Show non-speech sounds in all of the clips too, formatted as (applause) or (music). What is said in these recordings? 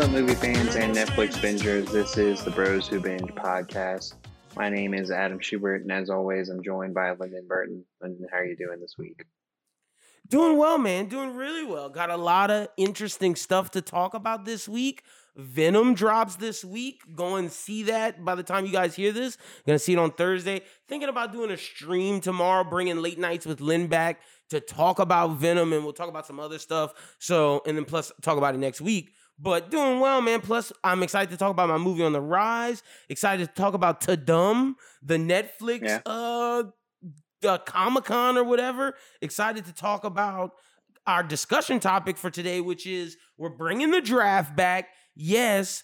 Up, movie fans and Netflix bingers? This is the Bros Who Binge podcast. My name is Adam Schubert, and as always, I'm joined by Lyndon Burton. Lyndon, how are you doing this week? Doing well, man. Doing really well. Got a lot of interesting stuff to talk about this week. Venom drops this week. Go and see that by the time you guys hear this. Gonna see it on Thursday. Thinking about doing a stream tomorrow, bringing late nights with Lynn back to talk about Venom, and we'll talk about some other stuff. So, and then plus talk about it next week. But doing well, man. Plus, I'm excited to talk about my movie on the rise. Excited to talk about Tudum, the Netflix Yeah. uh, uh Comic Con or whatever. Excited to talk about our discussion topic for today, which is we're bringing the draft back. Yes,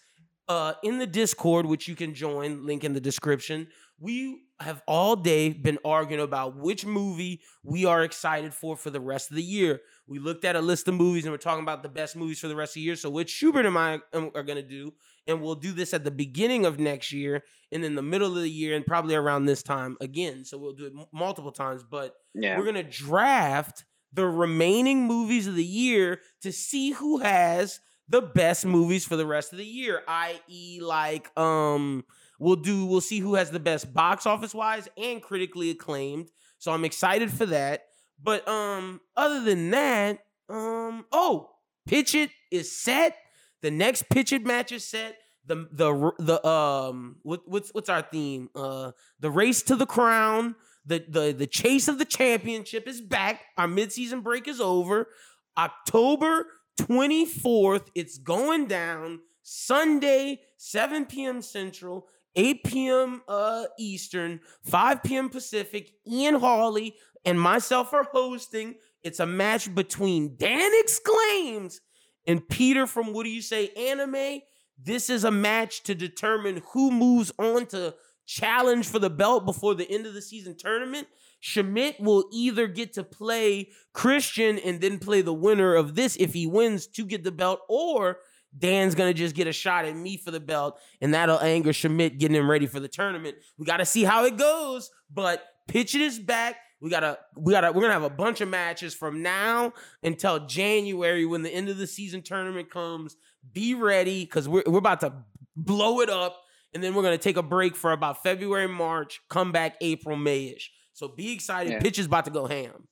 uh, in the Discord, which you can join, link in the description. We have all day been arguing about which movie we are excited for for the rest of the year. We looked at a list of movies and we're talking about the best movies for the rest of the year. So, what Schubert and I um, are going to do, and we'll do this at the beginning of next year and in the middle of the year and probably around this time again. So, we'll do it m- multiple times, but Yeah. we're gonna draft the remaining movies of the year to see who has the best movies for the rest of the year. I.e., like um, we'll do we'll see who has the best box office wise and critically acclaimed. So I'm excited for that. But um, other than that, um, oh, Pitch It is set. The next Pitch It match is set. The the the um what, what's what's our theme? Uh, the race to the crown. The the the chase of the championship is back. Our midseason break is over. October 24th, it's going down. Sunday, 7 p.m. Central, 8 p.m. Uh, Eastern, 5 p.m. Pacific. Ian Hawley and myself are hosting. It's a match between Dan Exclaims and Peter from What Do You Say Anime. This is a match to determine who moves on to challenge for the belt before the end of the season tournament. Schmidt will either get to play Christian and then play the winner of this if he wins to get the belt, or Dan's gonna just get a shot at me for the belt, and that'll anger Schmidt getting him ready for the tournament. We gotta see how it goes, but pitch it is back. We gotta, we gotta, we're gonna have a bunch of matches from now until January when the end of the season tournament comes. Be ready because we're we're about to blow it up, and then we're gonna take a break for about February, March, come back April, Mayish. So be excited. Yeah. Pitch is about to go ham.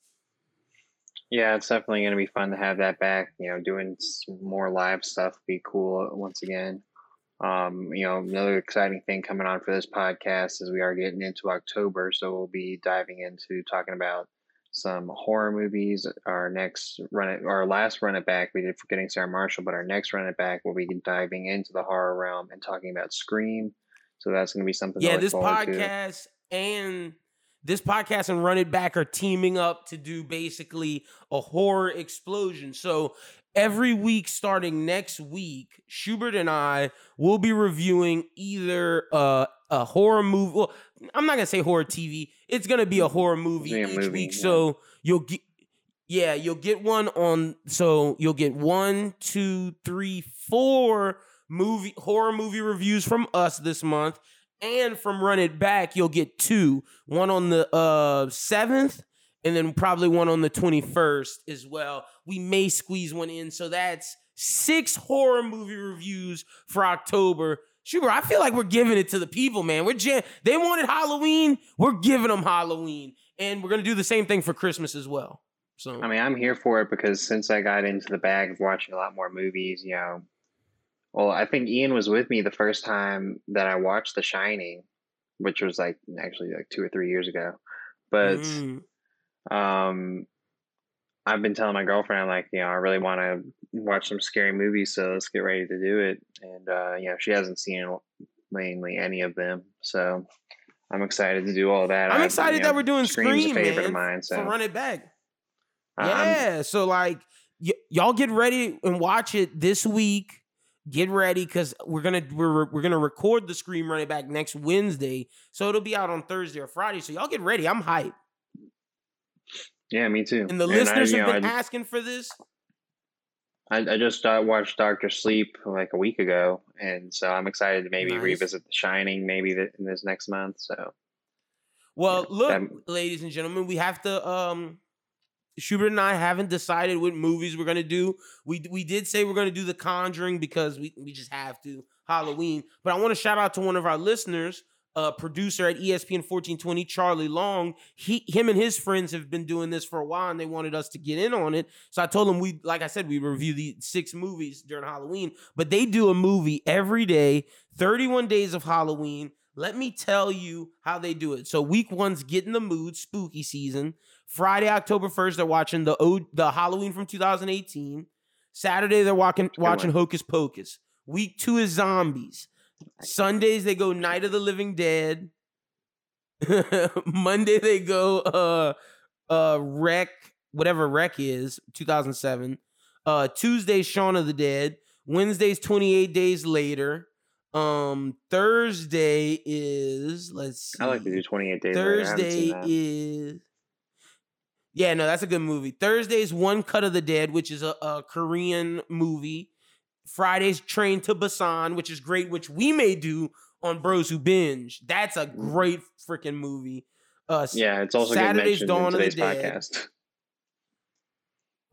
Yeah, it's definitely going to be fun to have that back. You know, doing some more live stuff be cool once again. Um, you know, another exciting thing coming on for this podcast is we are getting into October, so we'll be diving into talking about some horror movies. Our next run it, our last run it back, we did Forgetting Sarah Marshall, but our next run it back, we'll be diving into the horror realm and talking about Scream. So that's going to be something. Yeah, this forward to. podcast and this podcast and Run It Back are teaming up to do basically a horror explosion. So every week starting next week, Schubert and I will be reviewing either uh, a horror movie. Well, I'm not gonna say horror TV. It's gonna be a horror movie each movie, week. yeah. So you'll get. Yeah, you'll get one on. So you'll get one, two, three, four movie horror movie reviews from us this month, and from Run It Back, you'll get two. One on the uh seventh, and then probably one on the twenty first as well. We may squeeze one in, so that's six horror movie reviews for October. Schubert, I feel like we're giving it to the people, man. We're jam- they wanted Halloween, we're giving them Halloween, and we're gonna do the same thing for Christmas as well. So I mean, I'm here for it because since I got into the bag of watching a lot more movies, you know, well, I think Ian was with me the first time that I watched The Shining, which was like actually like two or three years ago. But Mm. Um, I've been telling my girlfriend, I'm like, you know, I really want to watch some scary movies, so let's get ready to do it. And uh, you know, she hasn't seen mainly any of them, so I'm excited to do all that. I'm I- excited you that we're doing Scream's Scream, a favorite man, of mine, so Run It Back. I'm- Yeah, so like y- y'all get ready and watch it this week. Get ready because we're gonna we're we're gonna record the Scream Run It Back next Wednesday, so it'll be out on Thursday or Friday. So y'all get ready. I'm hyped, yeah, me too. and the I, listeners you have know, been I- asking for this. I, I just uh, watched Doctor Sleep like a week ago, and so I'm excited to maybe Nice. revisit The Shining maybe th- in this next month. So Well, look, that- ladies and gentlemen, we have to um Schubert and I haven't decided what movies we're gonna do. We we did say we're gonna do The Conjuring because we we just have to Halloween. But I want to shout out to one of our listeners, a producer at ESPN 1420, Charlie Long. He him and his friends have been doing this for a while, and they wanted us to get in on it. So I told them we, like I said, we review the six movies during Halloween. But they do a movie every day, 31 days of Halloween. Let me tell you how they do it. So week one's get in the mood, spooky season. Friday, October 1st, they're watching the o- the Halloween from 2018. Saturday, they're walking, watching Hocus Pocus. Week two is zombies. Sundays, they go Night of the Living Dead. (laughs) Monday, they go uh uh Rec, whatever Rec is, 2007. Uh Tuesday, Shaun of the Dead. Wednesday's 28 days later. Um Thursday is let's see. I like to do 28 days. later. Thursday is yeah, no, that's a good movie. Thursday's One Cut of the Dead, which is a, a Korean movie. Friday's Train to Busan, which is great, which we may do on Bros Who Binge. That's a great freaking movie. Uh, Yeah, it's also Saturday's Dawn of the Dead. podcast.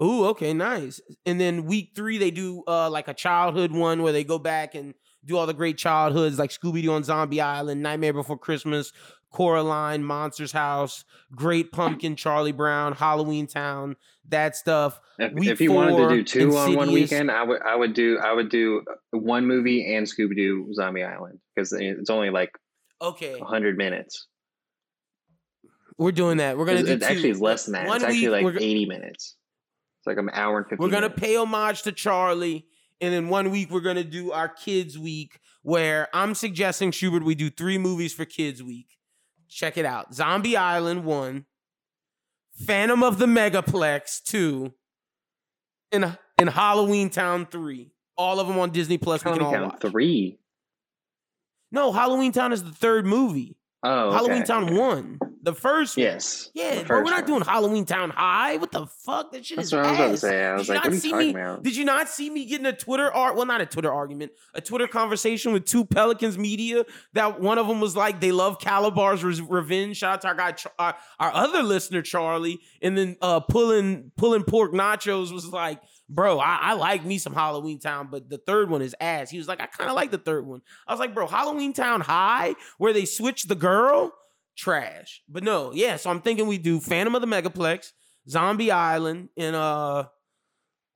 Ooh, okay, nice. And then week three, they do uh like a childhood one where they go back and do all the great childhoods like Scooby Doo on Zombie Island, Nightmare Before Christmas, Coraline, Monsters House, Great Pumpkin, Charlie Brown, Halloween Town, that stuff. If, Week if you wanted to do two on one weekend, I would I would do I would do one movie and Scooby Doo Zombie Island because it's only like Okay, hundred minutes. we're doing that. We're gonna It's, do it's two. actually less than that. One It's actually week, like eighty minutes. It's like an hour and fifty. we're gonna minutes. pay homage to Charlie, and then one week we're gonna do our kids week, where I'm suggesting Schubert we do three movies for kids week. Check it out: Zombie Island one, Phantom of the Megaplex two, and and Halloween Town three. All of them on Disney Plus. We can all Halloween watch. Three. No, Halloween Town is the third movie. Oh, okay, Halloween Town okay. one, the first one. Yes. Yeah, bro, we're not doing Halloween Town High. What the fuck? That shit That's is what I was about to ass. say. I Did was you like, not what are you see talking me? about? Did you not see me getting a Twitter art? Well, not a Twitter argument, a Twitter conversation with two Pelicans media. That one of them was like, they love Kalabar's Re- Revenge. Shout out to our guy, our, our other listener, Charlie. And then uh, pulling pulling pork nachos was like, bro, I, I like me some Halloween Town, but the third one is ass. He was like, I kind of like the third one. I was like, bro, Halloween Town High, where they switch the girl, trash. But no, yeah. So I'm thinking we do Phantom of the Megaplex, Zombie Island, and uh,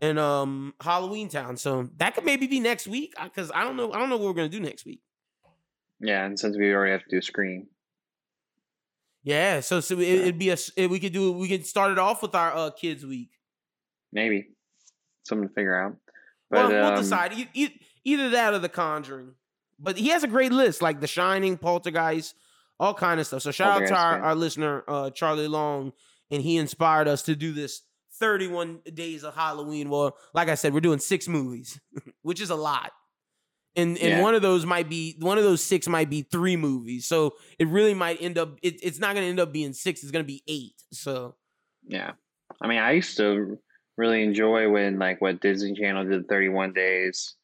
and um, Halloween Town. So that could maybe be next week because I don't know. I don't know what we're gonna do next week. Yeah, and since we already have to do Scream, Yeah. So so it, it'd be a it, we could do we could start it off with our uh kids week. maybe something to figure out. But well, we'll um, decide either that or The Conjuring. But he has a great list like The Shining, Poltergeist, all kind of stuff. So shout out to our, our listener uh, Charlie Long, and he inspired us to do this 31 days of Halloween. Well, like I said, we're doing six movies, (laughs) which is a lot. And and Yeah. one of those might be one of those six might be three movies. So it really might end up it, it's not gonna end up being six, it's gonna be eight. So Yeah. I mean, I used to really enjoy when, like, what Disney Channel did 31 days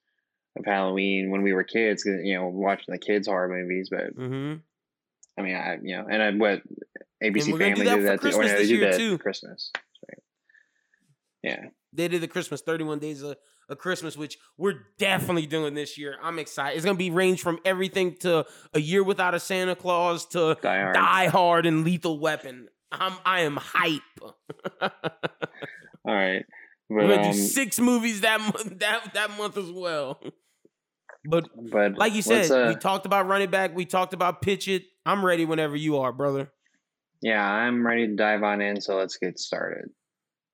of Halloween when we were kids, you know, watching the kids' horror movies. But, mhm. I mean, I, you know, and I, what ABC do Family that did that too. Or Christmas no, this they did that too. Christmas. Right. Yeah. They did the Christmas 31 days of, of Christmas, which we're definitely doing this year. I'm excited. It's gonna be range from everything to a year without a Santa Claus to Die Hard. Die Hard and Lethal Weapon. I'm I am hype. All right. (laughs) We're gonna um, do six movies that month (laughs) that that month as well. But but like you said, uh, we talked about running back. We talked about pitch it. I'm ready whenever you are, brother. Yeah, I'm ready to dive on in, so let's get started.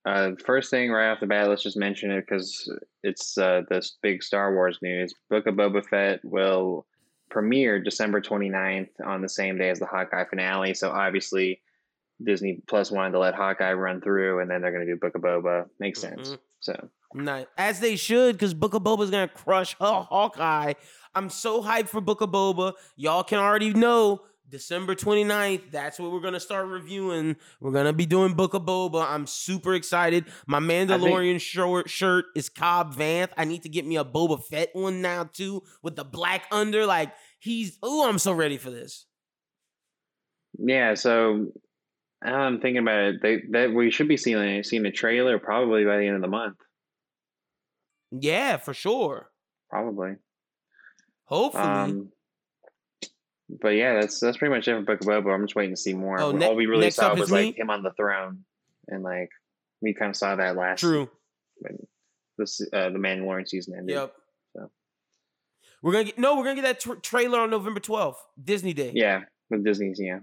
Uh, first thing right off the bat, let's just mention it because it's uh, this big Star Wars news. Book of Boba Fett will premiere December 29th on the same day as the Hawkeye finale. So obviously, Disney Plus wanted to let Hawkeye run through, and then they're going to do Book of Boba. Makes sense. Mhm. So Nice. As they should, because Book of Boba is gonna crush Haw- Hawkeye. I'm so hyped for Book of Boba. Y'all can already know December 29th. That's what we're gonna start reviewing. We're gonna be doing Book of Boba. I'm super excited. My Mandalorian short shirt is Cobb Vanth. I need to get me a Boba Fett one now too, with the black under. Like he's oh, I'm so ready for this. yeah, so I'm thinking about it. They that we should be seeing seeing a trailer probably by the end of the month. Yeah, for sure. Probably. Hopefully. Um, but yeah, that's that's pretty much it for Book of Boba. I'm just waiting to see more. Oh, All we really next saw was like me? him on the throne, and like we kind of saw that last True. when this uh, the Mandalorian season ended. Yep. So. We're gonna get no. We're gonna get that tra- trailer on November twelfth, Disney Day. Yeah, with Disney's, yeah.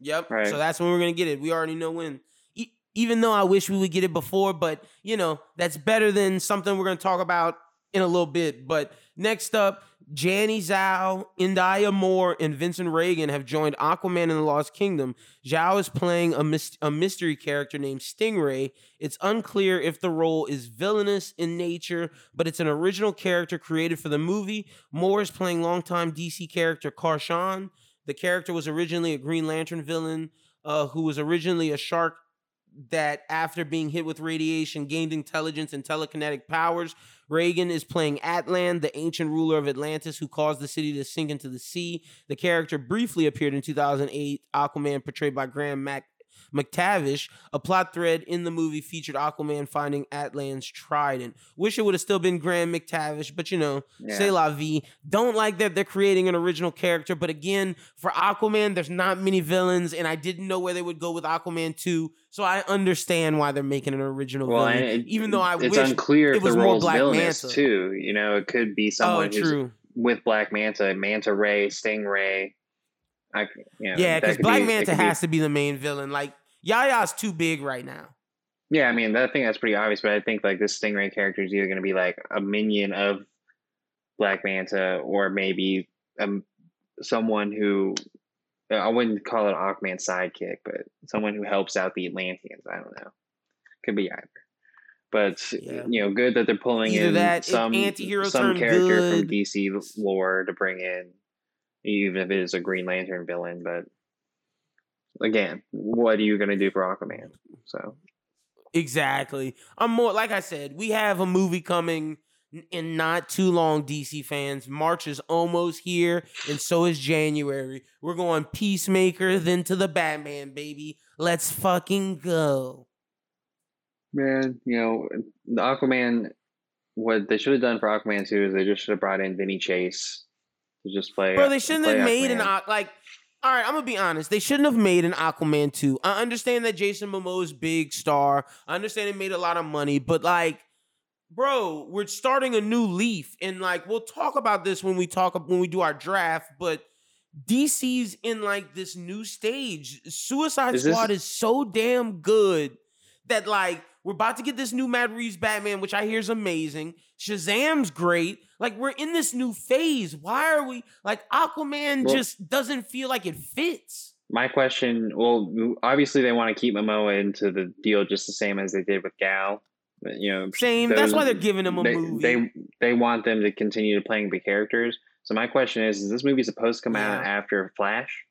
Yep. Right. So that's when we're gonna get it. We already know when. E- even though I wish we would get it before, but you know that's better than something we're gonna talk about in a little bit. But next up, Jani Zhao, Indya Moore, and Vincent Regan have joined Aquaman in the Lost Kingdom. Zhao is playing a, mys- a mystery character named Stingray. It's unclear if the role is villainous in nature, but it's an original character created for the movie. Moore is playing longtime DC character Karshon. The character was originally a Green Lantern villain uh, who was originally a shark that, after being hit with radiation, gained intelligence and telekinetic powers. Regan is playing Atlan, the ancient ruler of Atlantis who caused the city to sink into the sea. The character briefly appeared in 2008, Aquaman, portrayed by Graham Mac- McTavish. A plot thread in the movie featured Aquaman finding Atlan's trident. Wish it would have still been Graham McTavish, but you know, Yeah. say la vie. Don't like that they're creating an original character, but again, for Aquaman, there's not many villains, and I didn't know where they would go with Aquaman 2, so I understand why they're making an original Well, villain. it, even though I it's wish unclear it if was the more role's Black villainous Manta. too. You know, it could be Oh, someone who's true. with Black Manta, Manta Ray, Stingray. I, c- you know, Yeah, because Black be- Manta could be- has to be the main villain. Like Yahya's too big right now. Yeah, I mean, that, I think that's pretty obvious, but I think like this Stingray character is either going to be like a minion of Black Manta or maybe um, someone who I wouldn't call it Aquaman's sidekick, but someone who helps out the Atlanteans. I don't know. Could be either. But Yeah. you know, good that they're pulling Either in that, some anti-hero some character good. from DC lore to bring in, even if it is a Green Lantern villain. But again, what are you going to do for Aquaman? So Exactly. I'm more like I said, we have a movie coming in not too long, DC fans. March is almost here, and so is January. We're going Peacemaker, then to the Batman, baby. Let's fucking go. Man, you know, the Aquaman, what they should have done for Aquaman 2 is they just should have brought in Vinny Chase to just play. Bro, they shouldn't have made an Aquaman. Like. All right, I'm gonna be honest. They shouldn't have made an Aquaman 2. I understand that Jason Momoa's big star. I understand it made a lot of money, but like, bro, we're starting a new leaf, and like, we'll talk about this when we talk when we do our draft. But DC's in like this new stage. Suicide Is this- Squad is so damn good that like we're about to get this new Matt Reeves Batman, which I hear is amazing. Shazam's great. Like we're in this new phase. Why are we like Aquaman Well- just doesn't feel like it fits? My question, well, obviously they want to keep Momoa into the deal just the same as they did with Gal. You know, Same. That's why they're giving him a they, movie. They they want them to continue to playing the characters. So my question is: Is this movie supposed to come out after Flash?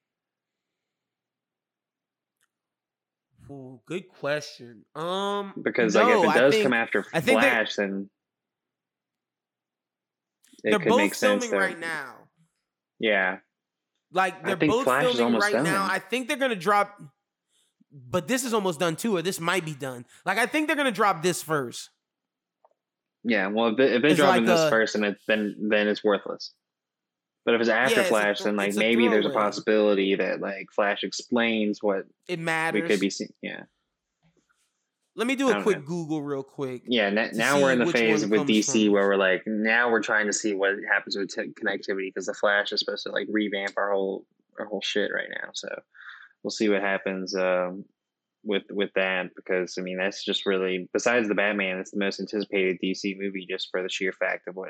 Ooh, good question. Um, Because no, like if it does think- come after I think they're- Flash, then it they're could both filming that- right now. Yeah, Like they're both Flash filming right now. I think they're gonna drop, but this is almost done too, or this might be done. Like I think they're gonna drop this first. yeah. Well, if they, if they It's drop like this a- first, then it, then then it's worthless. But if it's after Yeah, it's a Flash, then like it's a maybe there's a possibility that like Flash explains what It matters. we could be seeing. Yeah, Let me do a quick know. Google real quick. yeah. Now we're in the phase with DC from. where we're like now we're trying to see what happens with t- connectivity because the Flash is supposed to like revamp our whole our whole shit right now. So we'll see what happens um, with with that because I mean that's just really besides the Batman, it's the most anticipated DC movie just for the sheer fact of what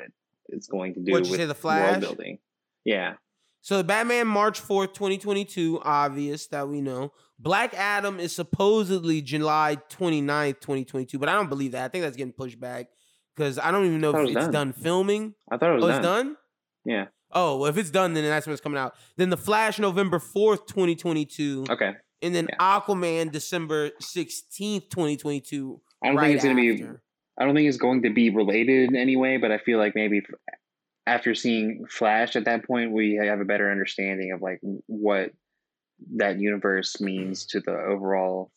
it's going to do What'd with say, The Flash? world building. Yeah, So the Batman March 4th, 2022, obvious that we know. Black Adam is supposedly July 29th, 2022, but I don't believe that. I think that's getting pushed back because I don't even know if it it's done. done. filming. I thought it was Oh, done. it's done? Yeah. Oh, well, if it's done, then that's when it's coming out. Then The Flash, November 4th, 2022. Okay. And then yeah. Aquaman, December 16th, 2022. I don't right think it's going to be. I don't think it's going to be related in any way, but I feel like maybe after seeing Flash at that point, we have a better understanding of like what that universe means to the overall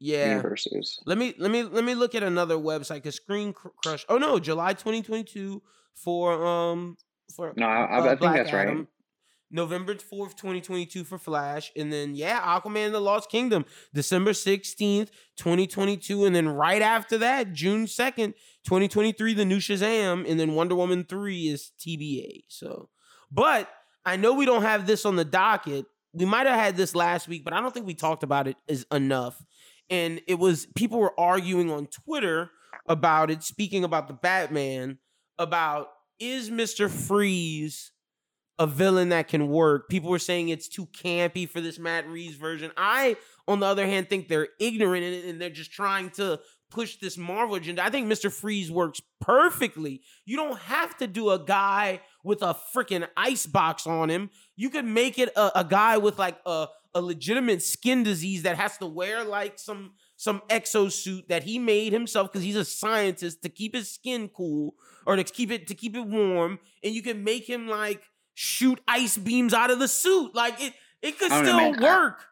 Yeah. universes. Let me let me let me look at another website because Screen Crush. Oh no, July 2022 for um for No, I, I, uh, I think that's right. November 4th, 2022 for Flash. And then, yeah, Aquaman and the Lost Kingdom, December 16th, 2022. And then right after that, June 2nd, 2023, the new Shazam. And then Wonder Woman 3 is TBA. So, but I know we don't have this on the docket. We might have had this last week, but I don't think we talked about it as enough. And it was people were arguing on Twitter about it, speaking about the Batman, about is Mr. Freeze a villain that can work. People were saying it's too campy for this Matt Reeves version. I, on the other hand, think they're ignorant and they're just trying to push this Marvel agenda. I think Mr. Freeze works perfectly. You don't have to do a guy with a freaking ice box on him. You could make it a, a guy with like a, a legitimate skin disease that has to wear like some some exosuit that he made himself because he's a scientist to keep his skin cool or to keep it to keep it warm and you can make him like shoot ice beams out of the suit. Like it, it could I don't know, still. Work.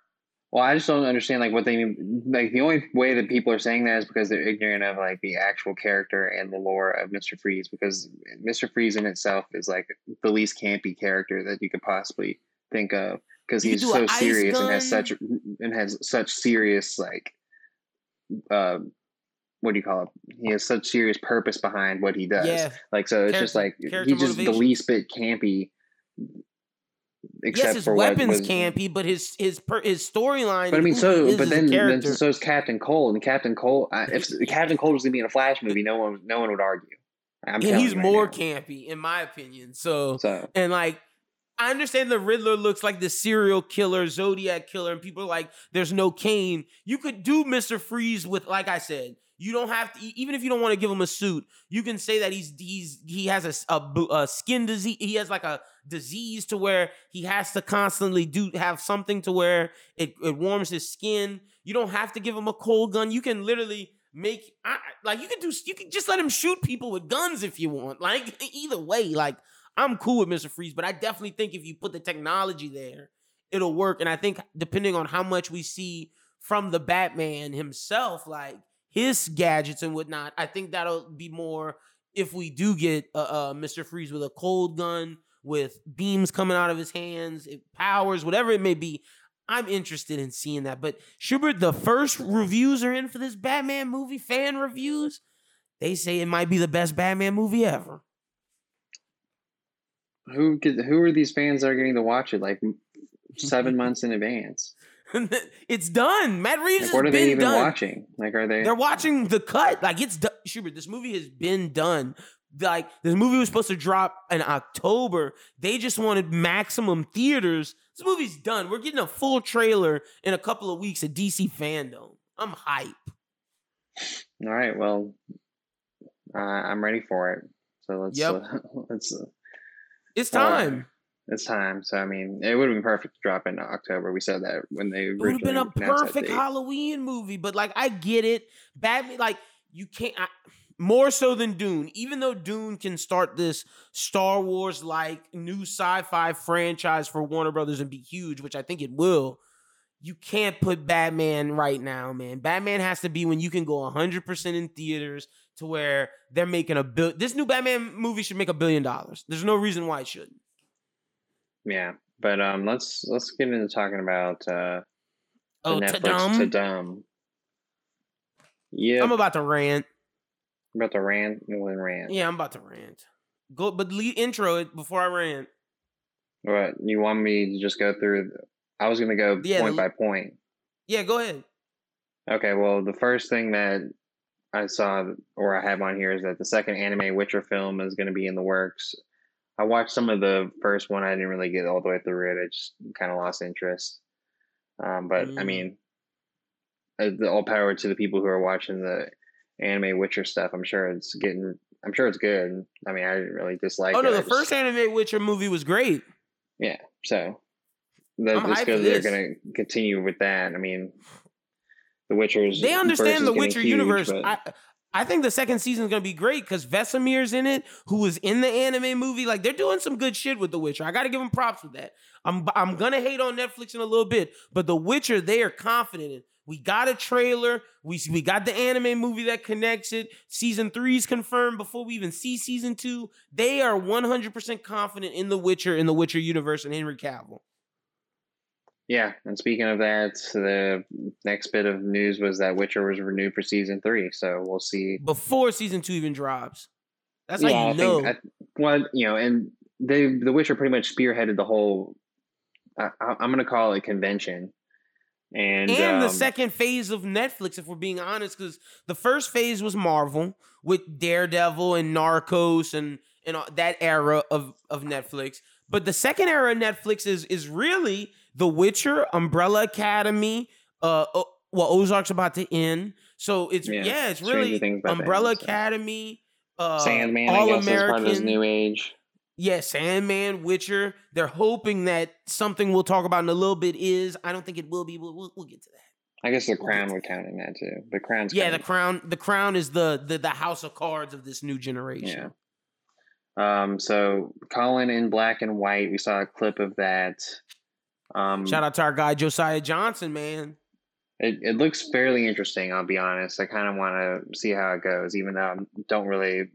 Well, I just don't understand like what they mean. Like the only way that people are saying that is because they're ignorant of like the actual character and the lore of Mister Freeze. Because Mister Freeze in itself is like the least campy character that you could possibly think of. Because he's so serious and has such and has such serious like, uh, what do you call it? He has such serious purpose behind what he does. Yeah. Like so, it's just like he's just the least bit campy. Except yes, his for weapons was, campy, but his his per, his storyline. But I mean, so is but then, then so is Captain Cold, and Captain Cold. I, if (laughs) Captain Cold was gonna be in a Flash movie, no one no one would argue. I'm and he's right more now. campy, in my opinion. So So and like I understand the Riddler looks like the serial killer, Zodiac killer, and people are like, there's no Kane. You could do Mr. Freeze with, like I said, you don't have to, even if you don't want to give him a suit, you can say that he's he's he has a a, a skin disease. He has like a disease to where he has to constantly do have something to where it, it warms his skin. You don't have to give him a cold gun. You can literally make I, like you can do you can just let him shoot people with guns if you want. Like (laughs) either way, like I'm cool with Mr. Freeze, but I definitely think if you put the technology there, it'll work. And I think depending on how much we see from the Batman himself, like his gadgets and whatnot, I think that'll be more if we do get uh, uh, Mr. Freeze with a cold gun with beams coming out of his hands, powers, whatever it may be. I'm interested in seeing that. But Schubert, the first reviews are in for this Batman movie, fan reviews. They say it might be the best Batman movie ever. who who are these fans that are getting to watch it like (laughs) seven months in advance? (laughs) it's done. Matt Reeves Like, what are they even done. watching? Like, are they? They're watching the cut. Like it's done. Schubert, this movie has been done. Like this movie was supposed to drop in October. They just wanted maximum theaters. This movie's done. We're getting a full trailer in a couple of weeks at DC Fandom. I'm hype. All right, well, uh, I'm ready for it. So let's Yep. uh, (laughs) let's. Uh, It's time. It's time. So I mean, it would have been perfect to drop in October. We said that when they It would have been a originally announced that perfect. Halloween movie, but like I get it. Batman, like you can't. I, more so than Dune, even though Dune can start this Star Wars like new sci-fi franchise for Warner Brothers and be huge, which I think it will. You can't put Batman right now, man. Batman has to be when you can go 100% in theaters to where they're making a bill. This new Batman movie should make a billion dollars. There's no reason why it shouldn't. Yeah, but um, let's let's get into talking about uh, Oh, Netflix Tudum. to dumb. Yeah, I'm about to rant. about the rant, Nolan rant. Yeah, I'm about to rant. Go, but lead intro it before I rant. What you want me to just go through? I was gonna go Yeah, point the- by point. Yeah, go ahead. Okay, well, the first thing that I saw or I have on here is that the second anime Witcher film is going to be in the works. I watched some of the first one. I didn't really get all the way through it. I just kind of lost interest. Um, but I Mm. mean, uh, the all power to the people who are watching the anime Witcher stuff. I'm sure it's getting. I'm sure it's good. I mean, I didn't really dislike. oh no, I the just- first anime Witcher movie was great. yeah. So that I'm for goes they're going to continue with that. I mean, The Witcher's They understand the Witcher huge, universe. but- I I think the second season is gonna be great because Vesemir's in it, who was in the anime movie. Like they're doing some good shit with The Witcher. I gotta give them props with that. I'm I'm gonna hate on Netflix in a little bit, but The Witcher they are confident in. We got a trailer. We we got the anime movie that connects it. Season three is confirmed before we even see season two. They are 100% confident in The Witcher, in the Witcher universe, and Henry Cavill. Yeah, and speaking of that, the next bit of news was that Witcher was renewed for season three. So we'll see before season two even drops. That's yeah, how you I know. Think, I, well, you know, and they the Witcher pretty much spearheaded the whole. I, I'm going to call it convention. And, and um, the second phase of Netflix, if we're being honest, because the first phase was Marvel with Daredevil and Narcos and and that era of of Netflix. But the second era of Netflix is is really The Witcher, Umbrella Academy. Uh, well, Ozark's about to end, so it's yeah, yeah it's really Umbrella. Academy. Uh, Sandman, All I guess, American, is part of his new age. Yeah, Sandman, Witcher. They're hoping that something we'll talk about in a little bit is. I don't think it will be. We'll, we'll, we'll get to that. I guess the Crown would count in that too. The Crown's yeah, the Crown. The Crown is the, the the House of Cards of this new generation. Yeah. Um. So Colin in black and white. We saw a clip of that. Um. Shout out to our guy Josiah Johnson, man. It, it looks fairly interesting. I'll be honest. I kind of want to see how it goes, even though I don't really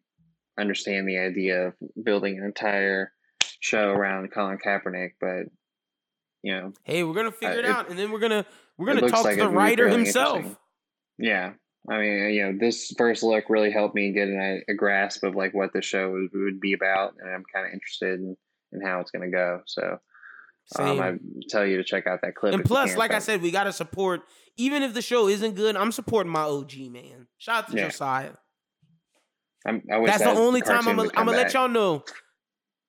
understand the idea of building an entire show around Colin Kaepernick, but you know, hey, we're gonna figure uh, it, it, out, and then we're gonna we're gonna talk like to the writer himself. Yeah, I mean, you know, this first look really helped me get a, a grasp of like what the show would, would be about, and I'm kind of interested in, in how it's gonna go. So. Um, I tell you to check out that clip. And plus, like I said, we got to support. Even if the show isn't good, I'm supporting my OG man. Shout out to yeah. Josiah. I'm, that's that the only time I'm gonna let y'all know.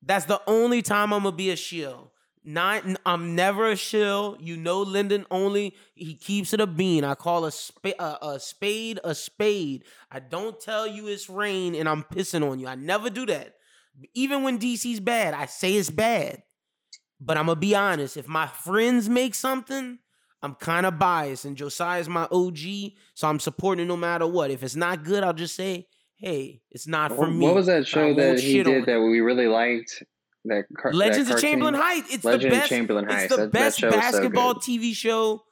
That's the only time I'm gonna be a shill. Not, I'm never a shill. You know, Lyndon only he keeps it a bean. I call a, spa- a, a spade a spade. I don't tell you it's rain and I'm pissing on you. I never do that. Even when DC's bad, I say it's bad. But I'm gonna be honest. If my friends make something, I'm kind of biased, and Josiah's my OG, so I'm supporting it no matter what. If it's not good, I'll just say hey, it's not for what, me. What was that show that he did that we really liked? That car- Legends that of Chamberlain Heights. It's Legend the best. Chamberlain Heights. It's the that, best that basketball so TV show.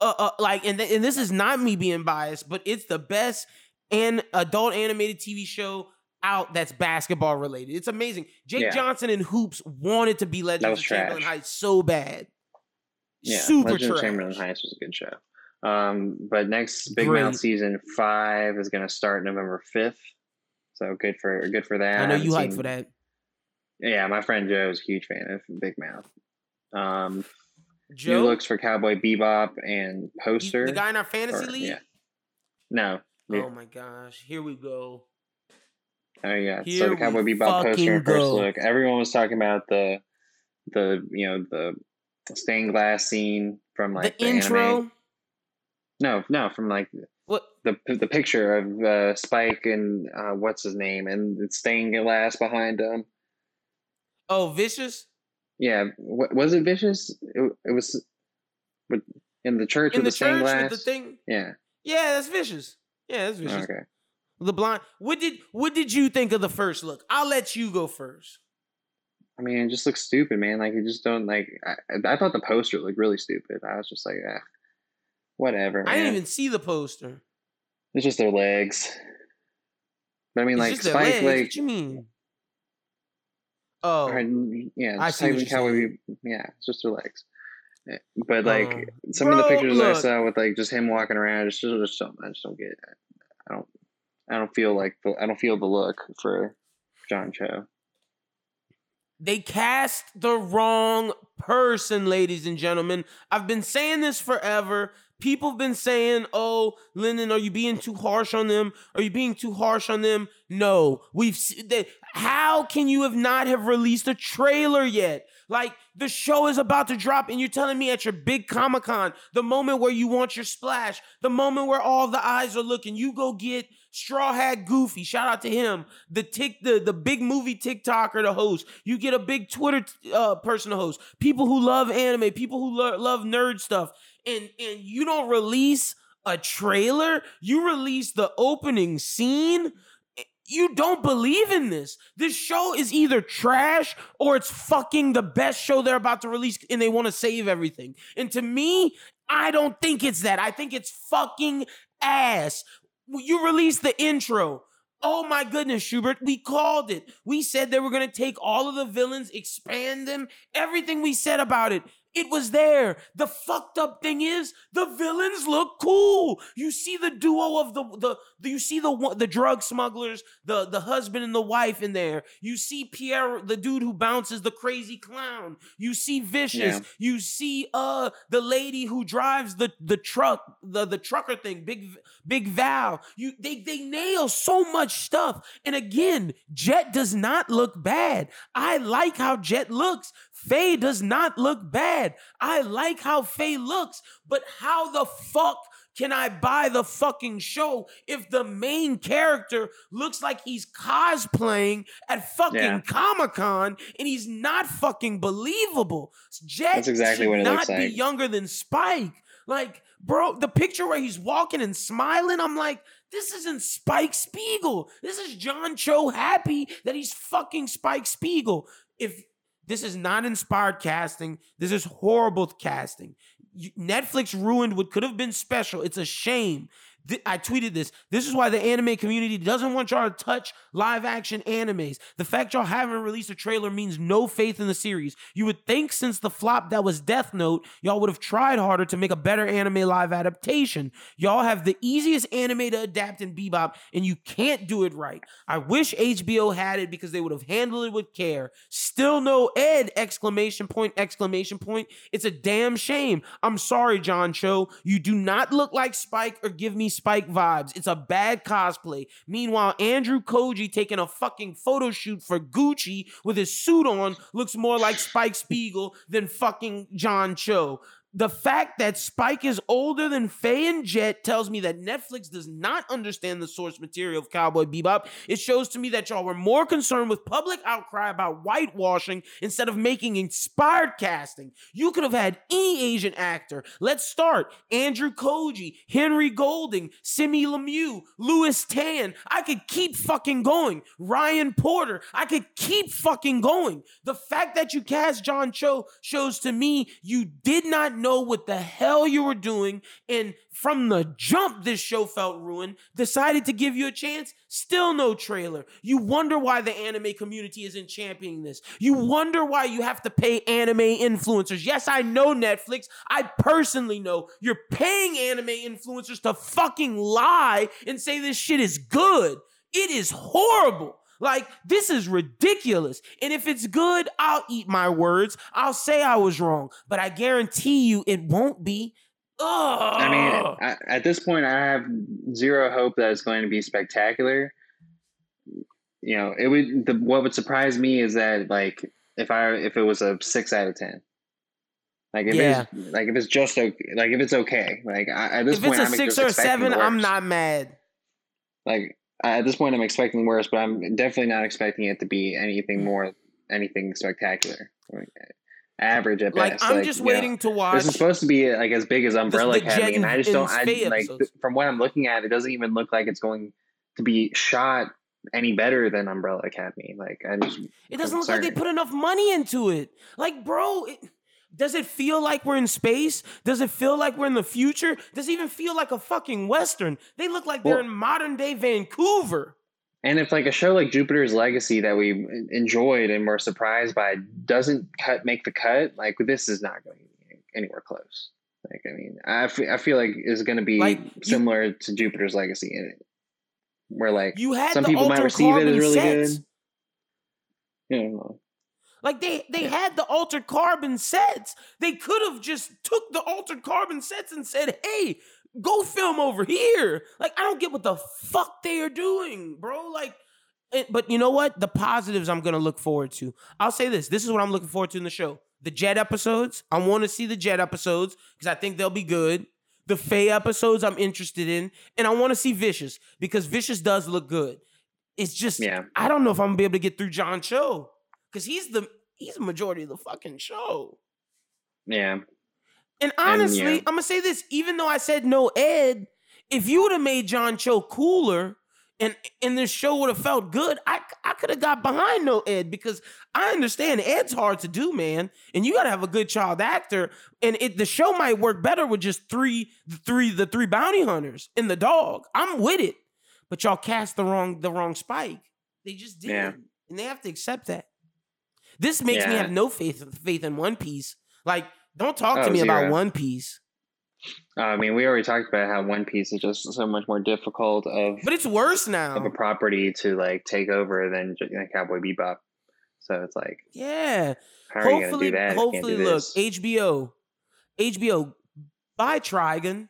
Uh, uh, like, and th- and this is not me being biased, but it's the best and adult animated TV show out that's basketball related. It's amazing. Jake yeah. Johnson and Hoops wanted to be Legends of. Chamberlain Heights so bad. Yeah, Super Legend trash. of Chamberlain Heights was a good show. Um, but next Big Great. Mouth season five is going to start November fifth. So good for good for that. I know you hyped for that. Yeah, my friend Joe is a huge fan of Big Mouth. Um, Joe new looks for Cowboy Bebop and poster. The guy in our fantasy or, league. Yeah. No. Oh my gosh! Here we go. Oh yeah. Here so the Cowboy Bebop poster and first look. Everyone was talking about the the you know the stained glass scene from like the, the intro. Anime. No, no, from like what the the picture of uh, Spike and uh, what's his name and it's stained glass behind him. Oh, vicious. Yeah, what, was it vicious? It, it was, in the church in with the, the stained glass. the thing. Yeah. Yeah, that's vicious. Yeah, that's vicious. Okay. The blind. What did what did you think of the first look? I'll let you go first. I mean, it just looks stupid, man. Like you just don't like. I, I thought the poster looked really stupid. I was just like, ah. Whatever. Man. I didn't even see the poster. It's just their legs. But I mean, it's like Spike, like what you mean? Oh, yeah, I see what how we, yeah, it's just their legs. Eh, but like uh, some bro, of the pictures look. I saw with like just him walking around, just just don't, I just don't get. I don't, I don't feel like the, I don't feel the look for John Cho. They cast the wrong person, ladies and gentlemen. I've been saying this forever. People have been saying, "Oh, Lyndon, are you being too harsh on them? Are you being too harsh on them?" No, we've. They, how can you have not have released a trailer yet? Like the show is about to drop, and you're telling me at your big Comic Con, the moment where you want your splash, the moment where all the eyes are looking, you go get Straw Hat Goofy. Shout out to him. The tick, the the big movie TikToker to host. You get a big Twitter uh, person to host. People who love anime, people who lo- love nerd stuff and and you don't release a trailer. You release the opening scene. You don't believe in this. This show is either trash or it's fucking the best show they're about to release and they want to save everything. And to me, I don't think it's that. I think it's fucking ass. You release the intro. Oh my goodness, Schubert, we called it. We said they were going to take all of the villains, expand them, everything we said about it. It was there. The fucked up thing is the villains look cool. You see the duo of the the, the you see the the drug smugglers, the the husband and the wife in there. You see Pierre, the dude who bounces the crazy clown. You see Vicious. Yeah. You see uh the lady who drives the the truck, the the trucker thing, Big Big Val. You they they nail so much stuff. And again, Jet does not look bad. I like how Jet looks. Faye does not look bad. I like how Faye looks, but how the fuck can I buy the fucking show if the main character looks like he's cosplaying at fucking yeah. Comic Con and he's not fucking believable? Jet That's exactly what it not looks like. be younger than Spike. Like, bro, the picture where he's walking and smiling, I'm like, this isn't Spike Spiegel. This is John Cho happy that he's fucking Spike Spiegel. If this is not inspired casting. This is horrible casting. Netflix ruined what could have been special. It's a shame. I tweeted this. This is why the anime community doesn't want y'all to touch live action animes. The fact y'all haven't released a trailer means no faith in the series. You would think since the flop that was Death Note, y'all would have tried harder to make a better anime live adaptation. Y'all have the easiest anime to adapt in Bebop, and you can't do it right. I wish HBO had it because they would have handled it with care. Still no Ed! Exclamation point! Exclamation point! It's a damn shame. I'm sorry, John Cho. You do not look like Spike or give me Spike vibes. It's a bad cosplay. Meanwhile, Andrew Koji taking a fucking photo shoot for Gucci with his suit on looks more like Spike (laughs) Spiegel than fucking John Cho the fact that Spike is older than Faye and Jet tells me that Netflix does not understand the source material of Cowboy Bebop. It shows to me that y'all were more concerned with public outcry about whitewashing instead of making inspired casting. You could have had any Asian actor. Let's start Andrew Koji, Henry Golding, Simu Liu, Lewis Tan. I could keep fucking going. Ryan Potter. I could keep fucking going. The fact that you cast John Cho shows to me you did not know know what the hell you were doing. And from the jump, this show felt ruined. Decided to give you a chance. Still no trailer. You wonder why the anime community isn't championing this. You wonder why you have to pay anime influencers. Yes, I know Netflix. I personally know you're paying anime influencers to fucking lie and say this shit is good. It is horrible. Like, this is ridiculous. And if it's good, I'll eat my words. I'll say I was wrong, but I guarantee you it won't be. Ugh. I mean, I, at this point, I have zero hope that it's going to be spectacular. You know, it would. The, what would surprise me is that, like, if I if it was a six out of ten, like if yeah. it's like if it's just okay, like if it's okay, like I, at this if point, it's a I'm six or a seven, I'm not mad. Like at this point, I'm expecting worse, but I'm definitely not expecting it to be anything more, anything spectacular. average at like, best. I'm like, just waiting know, to watch. This is supposed to be like as big as Umbrella Academy, and I just don't. I, like from what I'm looking at, it doesn't even look like it's going to be shot any better than Umbrella Academy. Like I just, it doesn't look like they put enough money into it. Like, bro. It, does it feel like we're in space? Does it feel like we're in the future? Does it even feel like a fucking Western? They look like they're in modern day Vancouver. And if like a show like Jupiter's Legacy that we enjoyed and were surprised by doesn't cut make the cut, like this is not going to be anywhere close. Like I mean, I, f- I feel like it's going to be like, similar you, to Jupiter's Legacy in it, where like you had some people might receive it as really sets. good. You know, like they they yeah. had the altered carbon sets. They could have just took the altered carbon sets and said, "Hey, go film over here." Like I don't get what the fuck they are doing, bro. Like it, eh, but you know what? The positives I'm gonna look forward to. I'll say this. This is what I'm looking forward to in the show. The Jet episodes. I want to see the Jet episodes because I think they'll be good. The Faye episodes I'm interested in, and I want to see Vicious because Vicious does look good. It's just yeah. I don't know if I'm gonna be able to get through John Cho because he's the he's the majority of the fucking show. Yeah. And honestly, and, yeah. I'm gonna say this: even though I said no Ed, if you would have made John Cho cooler and and this show would have felt good, I I could have got behind no Ed because I understand Ed's hard to do, man, and you got to have a good child actor, and it the show might work better with just three the three the three bounty hunters and the dog. I'm with it, but y'all cast the wrong the wrong Spike. They just did, Yeah. and they have to accept that. This makes me have no faith faith in One Piece. Like, don't talk to Oh, me about. One Piece. Uh, I mean, we already talked about how One Piece is just so much more difficult of But it's worse now of a property to like take over than Cowboy Bebop. So it's like, Yeah. how are you hopefully, do that? if you hopefully, look. HBO, HBO, buy Trigun,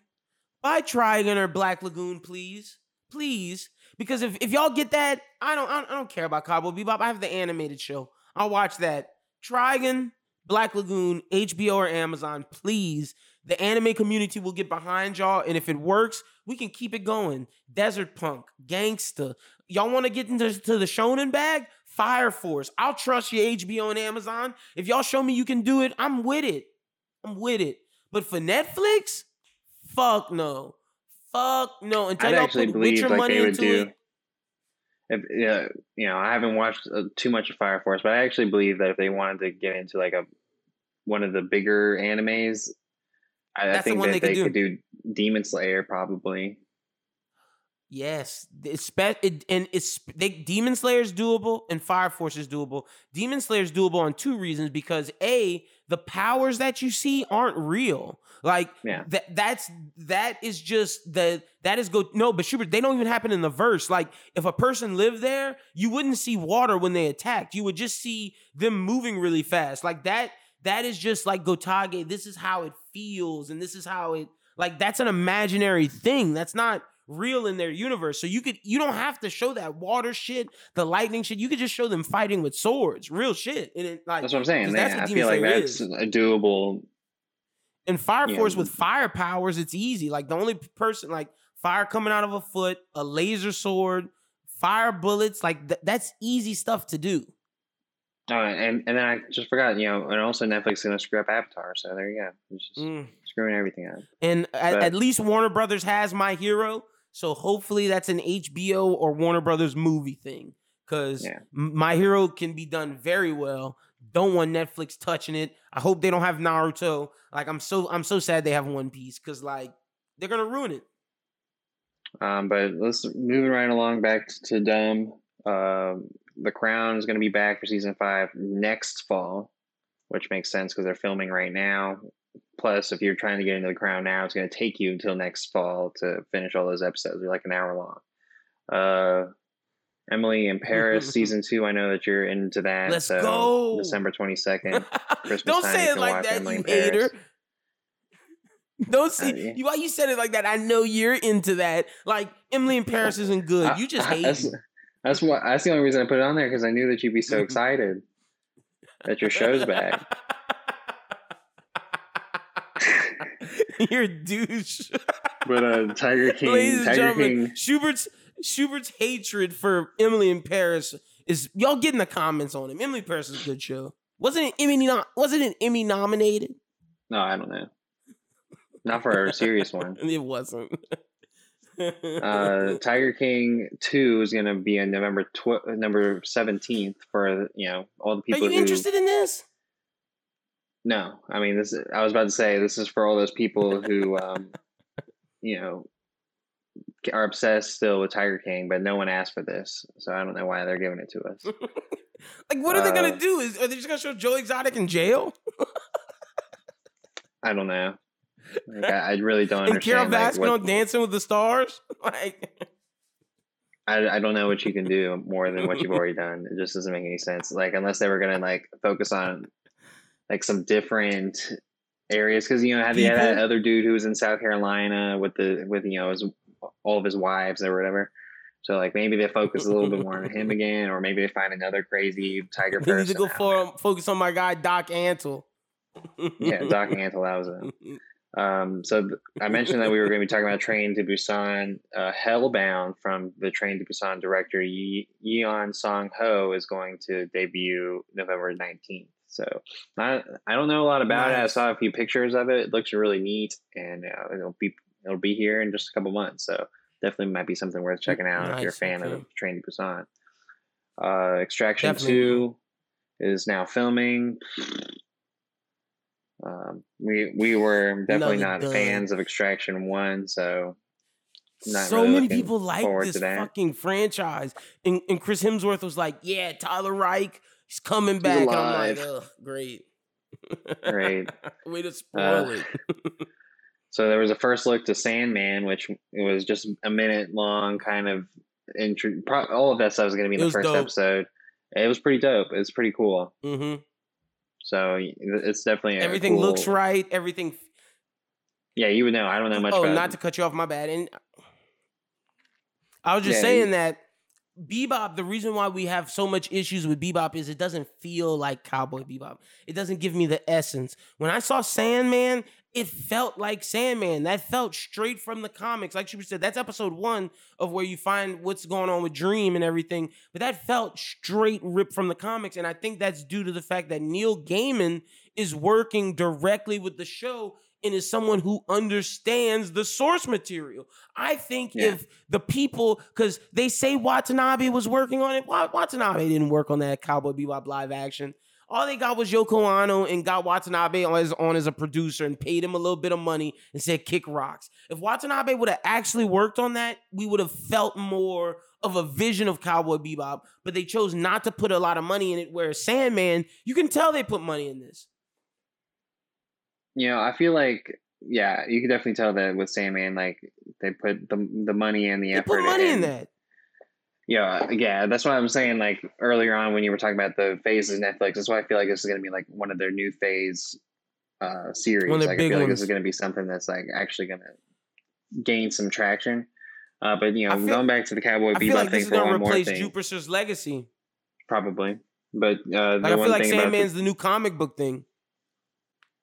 buy Trigun or Black Lagoon, please, please, because if, if y'all get that, I don't, I don't I don't care about Cowboy Bebop. I have the animated show. I'll watch that. Trigun, Black Lagoon, HBO or Amazon, please. The anime community will get behind y'all, and if it works, we can keep it going. Desert Punk, Gangsta. Y'all want to get into to the shonen bag? Fire Force. I'll trust your HBO and Amazon. If y'all show me you can do it, I'm with it. I'm with it. But for Netflix, fuck no. Fuck no. Until I'd y'all actually put believe Witcher like money into do. it. If, yeah, you know, I haven't watched uh, too much of Fire Force, but I actually believe that if they wanted to get into like a one of the bigger animes, I, I think that they they, could could do Demon Slayer probably. Yes, it's spe- it, and it's they Demon Slayer is doable and Fire Force is doable. Demon Slayer is doable on two reasons because a the powers that you see aren't real. Like Yeah. that that's that is just the that is go no, but Schubert they don't even happen in the verse. Like if a person lived there, you wouldn't see water when they attacked. You would just see them moving really fast. Like that that is just like Gotage. This is how it feels, and this is how it like that's an imaginary thing. That's not real in their universe. So you could you don't have to show that water shit, the lightning shit. You could just show them fighting with swords, real shit. And it, like That's what I'm saying. that's what I feel like that's is. a doable. And Fire. Force with fire powers, it's easy. Like the only person like fire coming out of a foot, a laser sword, fire bullets, like th- that's easy stuff to do. Oh, and and then I just forgot, you know, and also Netflix is gonna screw up Avatar. So there you go. It's just Mm. screwing everything up. And at, at least Warner Brothers has My Hero, so hopefully that's an HBO or Warner Brothers movie thing. Because Yeah. My Hero can be done very well. Don't want Netflix touching it. I hope they don't have Naruto. Like I'm so I'm so sad they have One Piece because like they're gonna ruin it. Um, but let's moving right along back Tudum. Um, the Crown is going to be back for season five next fall, which makes sense because they're filming right now. Plus, if you're trying to get into the Crown now, it's going to take you until next fall to finish all those episodes. They're like an hour long. Uh, Emily in Paris (laughs) season two. I know that you're into that. Let's so go. December twenty second. (laughs) Christmas Don't time, say it like that, Emily you hater. (laughs) Don't see yeah. you. Why you said it like that? I know you're into that. Like Emily in Paris isn't good. I- You just I- hate. That's, that's what. That's the only reason I put it on there because I knew that you'd be so excited that your show's back. (laughs) You're a douche. But uh, Tiger (laughs) King, Ladies and Tiger gentlemen, King, Schubert's Schubert's hatred for Emily in Paris is y'all get in the comments on him. Emily in Paris is a good show. Wasn't it Emmy? Wasn't it Emmy nominated? no, I don't know. Not for a serious one. (laughs) It wasn't. Uh, Tiger King Two is going to be on November tw- November seventeenth for you know all the people. Are you who. interested in this? No, I mean this. I was about to say this is for all those people who, um, (laughs) you know, are obsessed still with Tiger King, but no one asked for this, so I don't know why they're giving it to us. (laughs) Like, what are they Uh, gonna do? Is are they just gonna show Joe Exotic in jail (laughs) I don't know. Like, I, I really don't and Carol like, Baskin what- on Dancing with the Stars? Like, I, I don't know what you can do more than what you've already done. It just doesn't make any sense. Like unless they were gonna like focus on like some different areas, because you know had, yeah, that other dude who was in South Carolina with the with you know his all of his wives or whatever. So like maybe they focus a little bit more on him again, or maybe they find another crazy tiger they need person. to go for, focus on my guy Doc Antle. yeah, Doc (laughs) Antle. That was it. Um, so th- I mentioned that we were going to be talking about Train to Busan. Uh, Hellbound from the Train to Busan director Yeon Sang Ho is going to debut November 19th. So I, I don't know a lot about it. I saw a few pictures of it. It looks really neat, and uh, it'll be it'll be here in just a couple months. So definitely might be something worth checking out if you're a fan okay. of Train to Busan. Uh, Extraction Definitely. Two is now filming. Um, we we were definitely Another not fans of Extraction One, so not so really many people like this fucking franchise, and, and Chris Hemsworth was like, "Yeah, Tyler Rake, he's coming He's back." And I'm like. "Ugh, great, Great. (laughs) Way to spoil Uh, it." (laughs) So there was a first look to Sandman, which it was just a minute long, kind of intro. Pro- all of that stuff was going to be in It the first dope. episode. It was pretty dope. It's pretty cool. hmm So it's definitely Everything looks right. Everything. Yeah, you would know. I don't know much oh, not to cut you off, my bad. And I was just Yeah, saying you- that Bebop. The reason why we have so much issues with Bebop is it doesn't feel like Cowboy Bebop. It doesn't give me the essence. When I saw Sandman, it felt like Sandman. That felt straight from the comics. Like she said, that's episode one of where you find what's going on with Dream and everything. But that felt straight ripped from the comics. And I think that's due to the fact that Neil Gaiman is working directly with the show and is someone who understands the source material. I think Yeah. if the people, because they say Watanabe was working on it, Wa- Watanabe didn't work on that Cowboy Bebop live action. All they got was Yoko Kanno and got Watanabe on as, on as a producer and paid him a little bit of money and said kick rocks. If Watanabe would have actually worked on that, we would have felt more of a vision of Cowboy Bebop. But they chose not to put a lot of money in it. Whereas Sandman, you can tell they put money in this. You know, I feel like yeah, you can definitely tell that with Sandman, like they put the the money and the They effort. put money in and- that. Yeah, yeah, that's what I'm saying. Like earlier on when you were talking about the phases Netflix, that's why I feel like this is going to be like one of their new phase uh series. One of like I feel like this is going to be something that's like actually going to gain some traction. Uh, but you know, feel- going back to the Cowboy Bebop like thing this is for one more thing, Jupiter's legacy. probably. But uh, the Like I feel like thing about the- Sandman's the new comic book thing.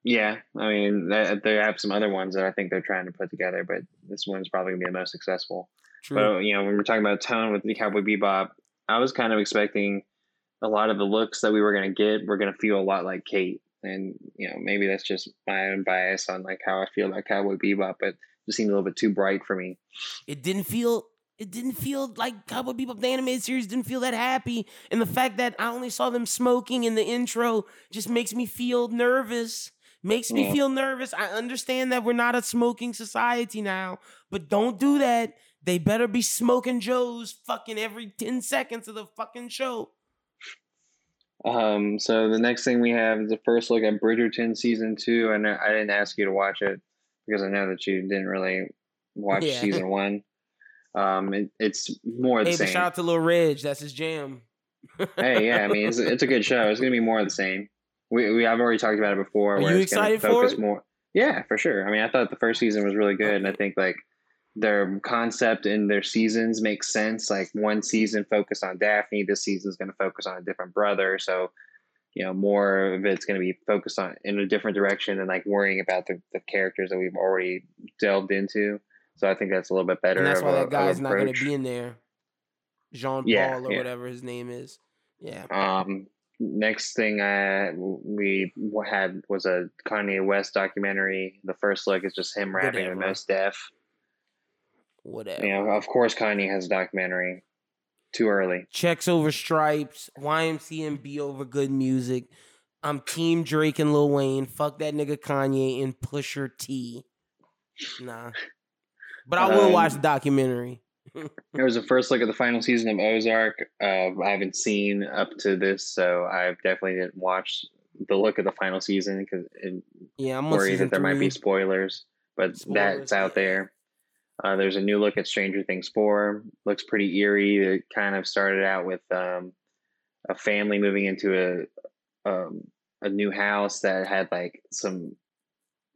Yeah, I mean, they, they have some other ones that I think they're trying to put together, but this one's probably gonna be the most successful. True. But you know, when we're talking about tone with the Cowboy Bebop, I was kind of expecting a lot of the looks that we were gonna get were gonna feel a lot like Kate, and you know, maybe that's just my own bias on like how I feel about Cowboy Bebop, but it just seemed a little bit too bright for me. it didn't feel it didn't feel like Cowboy Bebop the animated series didn't feel that happy. And the fact that I only saw them smoking in the intro just makes me feel nervous. Makes me feel nervous. I understand that we're not a smoking society now, but don't do that. They better be smoking Joes fucking every 10 seconds of the fucking show. Um, so the next thing we have is the first look at Bridgerton season two. I know I didn't ask you to watch it because I know that you didn't really watch Yeah. season (laughs) one. Um, it, it's more of the Hey, same. shout out to Lil Ridge, That's his jam. hey, yeah, I mean (laughs) it's it's a good show. It's gonna be more of the same. We we I've already talked about it before. Are you excited for focus it? More, yeah, for sure. I mean, I thought the first season was really good, and I think like their concept and their seasons make sense. Like one season focused on Daphne, this season's gonna focus on a different brother. So you know, more of it's gonna be focused on in a different direction and like worrying about the, the characters that we've already delved into. So I think that's a little bit better. And that's why that guy's not going to be in there. Jean Paul Yeah, or yeah. whatever his name is. Yeah. Um, next thing I we had was a Kanye West documentary. The first look is just him rapping Whatever. with Mos Def. Whatever. You know, of course, Kanye has a documentary. Too early. Checks over stripes, YMCMB over good music. I'm Team Drake and Lil Wayne. Fuck that nigga Kanye and Pusha T. Nah. But I will watch Um, the documentary. There was the first look at the final season of Ozark. Uh, I haven't seen up to this, so I've definitely didn't watch the look at the final season because Yeah, I'm worried that there might be spoilers. But Spoilers, that's out there. Uh, there's a new look at Stranger Things 4. Looks pretty eerie. It kind of started out with um, a family moving into a um, a new house that had like some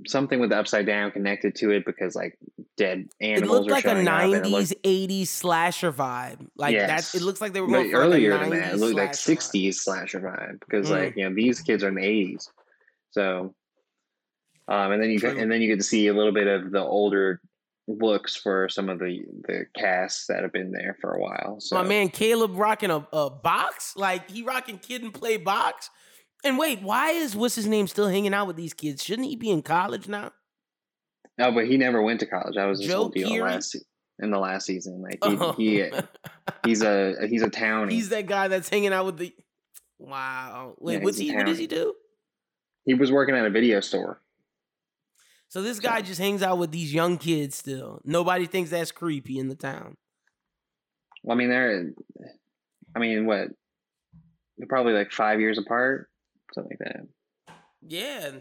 something with upside down connected to it because like dead It animals looked were like a showing up. and it looked- 90s, 80s slasher vibe. Like Yes. that. It looks like they were going earlier like than that, it 90s looked like slasher vibe. 60s slasher vibe because Mm. like you know these kids are in the 80s, so um, and then you get, True. and then you get to see a little bit of the older looks for some of the the casts that have been there for a while. So My man Caleb rocking a, a box, like he rocking kid and play box. And wait, why is what's his name still hanging out with these kids? Shouldn't he be in college now? Oh, but he never went to college. That was his Joe whole deal Keery? last in the last season. Like he, Oh. he he's a he's a townie. He's that guy that's hanging out with the. Wow. Wait, Yeah, what's he? What does he do? he was working at a video store. So this guy just hangs out with these young kids still. Nobody thinks that's creepy in the town. Well, I mean, they're, I mean, what? They're probably like five years apart, something like that. Yeah,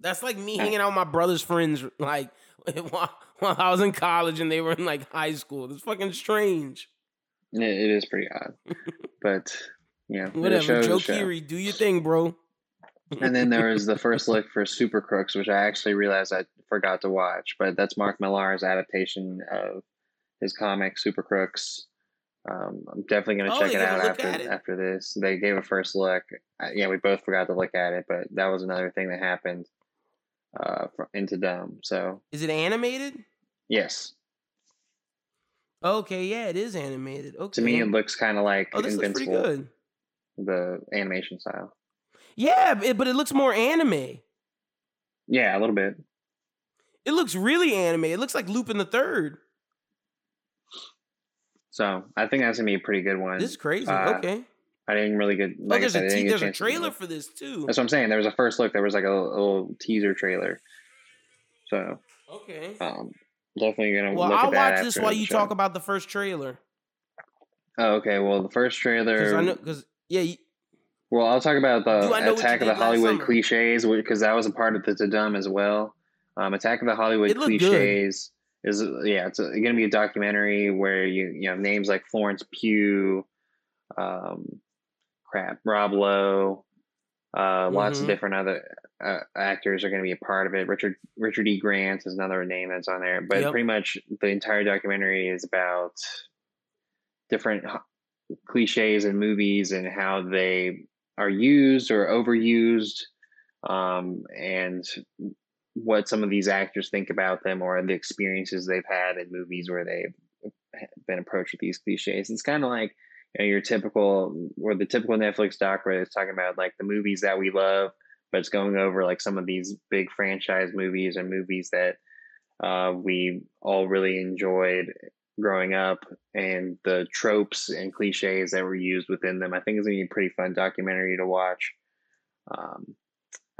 that's like me hanging out with my brother's friends, like (laughs) while, while I was in college and they were in like high school. It's fucking strange. It, it is pretty odd, (laughs) but yeah, Whatever, Joe. Keery, do your thing, bro. And then there was the first (laughs) look for Super Crooks, which I actually realized I forgot to watch, but that's Mark Millar's adaptation of his comic Super Crooks. Um, I'm definitely going to Oh, check they it out after it? after this. They gave a first look. Uh, yeah, we both forgot to look at it, but that was another thing that happened uh, in Tudum. So Is it animated? yes, Okay, yeah, it is animated. Okay. to me it looks kind of like oh, this looks pretty Invincible, good. the animation style. Yeah, but it looks more anime. Yeah, a little bit. It looks really anime. It looks like Lupin the Third. So I think that's gonna be a pretty good one. This is crazy. Uh, okay. I didn't really get. Oh, Like I there's said, a te- there's a trailer for this too. That's what I'm saying. There was a first look. There was like a little, little teaser trailer. So Okay. um, definitely gonna. Well, look I'll at that watch this while you show. talk about the first trailer. Oh, okay. Well, the first trailer. Because yeah, you- Well, I'll talk about Do I know the Attack of the Hollywood cliches because that was a part of the Dumb as well. Um, Attack of the Hollywood Cliches. good. Is yeah, it's going to be a documentary where you you know names like Florence Pugh, um, crap, Rob Lowe, uh, lots of Mhm. different other uh, actors are going to be a part of it. Richard Richard E. Grant is another name that's on there, but Yep. pretty much the entire documentary is about different cliches and movies and how they are used or overused, um, and what some of these actors think about them or the experiences they've had in movies where they've been approached with these cliches. It's kind of like you know, your typical or the typical Netflix doc where it's talking about like the movies that we love, but it's going over like some of these big franchise movies and movies that uh, we all really enjoyed growing up and the tropes and cliches that were used within them. I think it's gonna be a pretty fun documentary to watch. Um,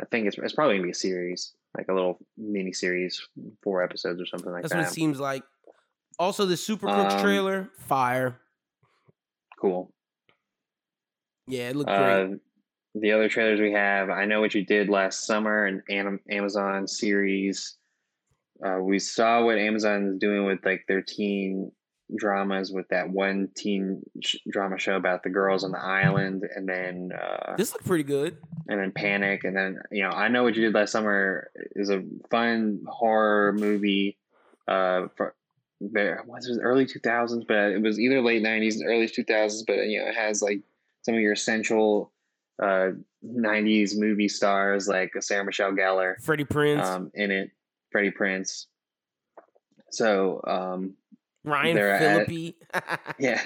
I think it's it's probably gonna be a series, like a little mini series, four episodes or something like that's that. what it seems like. Also, the Super Crooks Um, trailer, fire. Cool. Yeah, it looked great. Uh, the other trailers we have, I know what you did last summer, an Am- Amazon series. Uh, we saw what Amazon's doing with like their teen dramas with that one teen sh- drama show about the girls on the island, and then uh, this looked pretty good. and then Panic, and then you know I know what you did last summer is a fun horror movie. Uh, for there was it early two thousands, but it was either late nineties, early two thousands. But you know it has like some of your essential uh '90s movie stars like Sarah Michelle Gellar Freddie Prinze, um, in it, Freddie Prinze. So um, Ryan they're Phillippe. (laughs) yeah,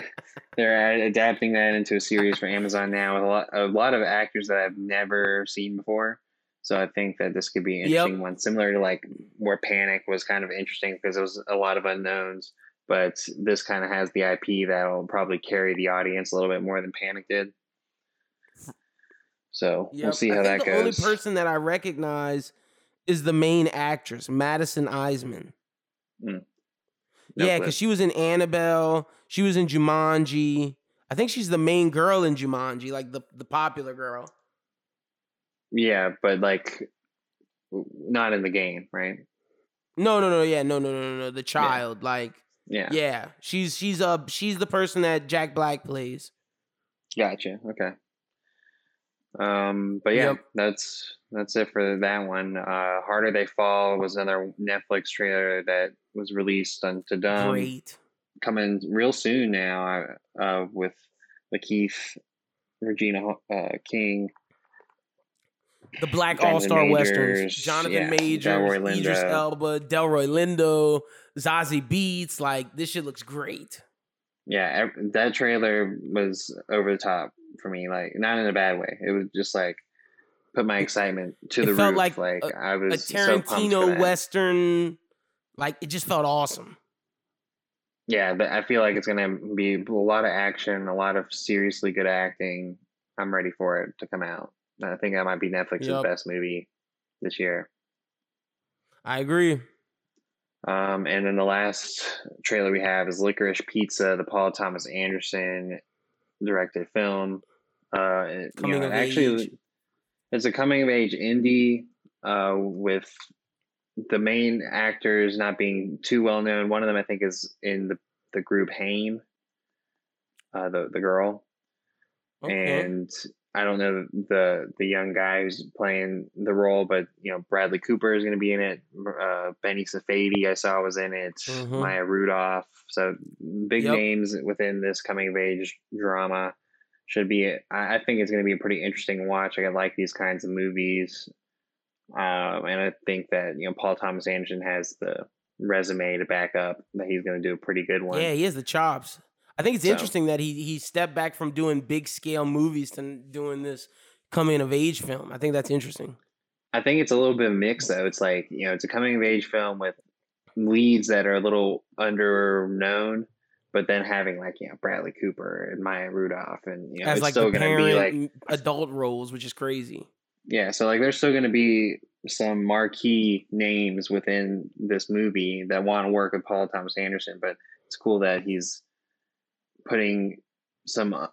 they're ad- adapting that into a series for Amazon now with a lot, a lot of actors that I've never seen before. So I think that this could be an Yep. interesting one, similar to like where Panic was kind of interesting because it was a lot of unknowns. But this kind of has the IP that will probably carry the audience a little bit more than Panic did. So we'll Yep. see I how that the only person that I recognize is the main actress, Madison Iseman. Hmm. No yeah, because she was in Annabelle. She was in Jumanji. I think she's the main girl in Jumanji, like the the popular girl. yeah, but like not in the game, right? No, no, no, yeah, no, no, no, no, no. The child, like, Yeah, yeah, she's she's uh she's the person that Jack Black plays. Gotcha. Okay. Um, but yeah, Yep. that's that's it for that one. Uh, Harder They Fall was another Netflix trailer that was released on Tudum Great. coming real soon now. Uh, uh, with Lakeith, Regina uh, King, The Black All Star Westerns. Jonathan yeah, Majors, Delroy Idris Elba, Delroy Lindo, Zazie Beetz. Like this shit looks great. yeah, that trailer was over the top for me. Like not in a bad way. It was just like put my excitement to it the felt roof. like Like, a- I A was so for Tarantino that. Western Like it just felt awesome. Yeah, but I feel like it's gonna be a lot of action, a lot of seriously good acting. I'm ready for it to come out. I think that might be Netflix's Yep. best movie this year. I agree. Um, and then the last trailer we have is Licorice Pizza, the Paul Thomas Anderson directed film. Uh, it- you know, of actually, age. it's a coming of age indie uh, with the main actors not being too well known. One of them, I think, is in the, the group Haim, uh, the the girl, Okay. and I don't know the the young guy who's playing the role, but you know Bradley Cooper is going to be in it. Uh, Benny Safdie I saw was in it. Mhm. Maya Rudolph. So big Yep. names within this coming of age drama should be. I, I think it's going to be a pretty interesting watch. I like these kinds of movies, um, and I think that you know Paul Thomas Anderson has the resume to back up that he's going to do a pretty good one. Yeah, he has the chops. I think it's So- interesting that he he stepped back from doing big scale movies to doing this coming of age film. I think that's interesting. I think it's a little bit mixed though. It's like you know, it's a coming of age film with leads that are a little under known, but then having like you know Bradley Cooper and Maya Rudolph, and you know, As it's like still going to be like adult roles, which is crazy. Yeah. So like, there's still going to be some marquee names within this movie that want to work with Paul Thomas Anderson, but it's cool that he's putting some uh,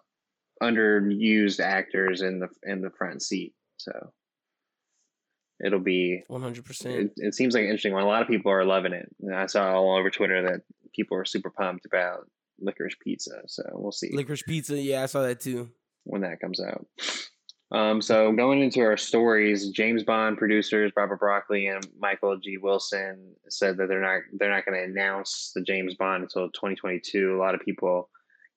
underused actors in the in the front seat. So it'll be One hundred percent. it, it seems like an interesting one. A lot of people are loving it. And I saw all over Twitter that people are super pumped about licorice pizza. So we'll see Licorice pizza. Yeah, I saw that too. when that comes out. Um, so going into our stories, James Bond producers Robert Broccoli and Michael G. Wilson said that they're not they're not going to announce the James Bond until 2022. A lot of people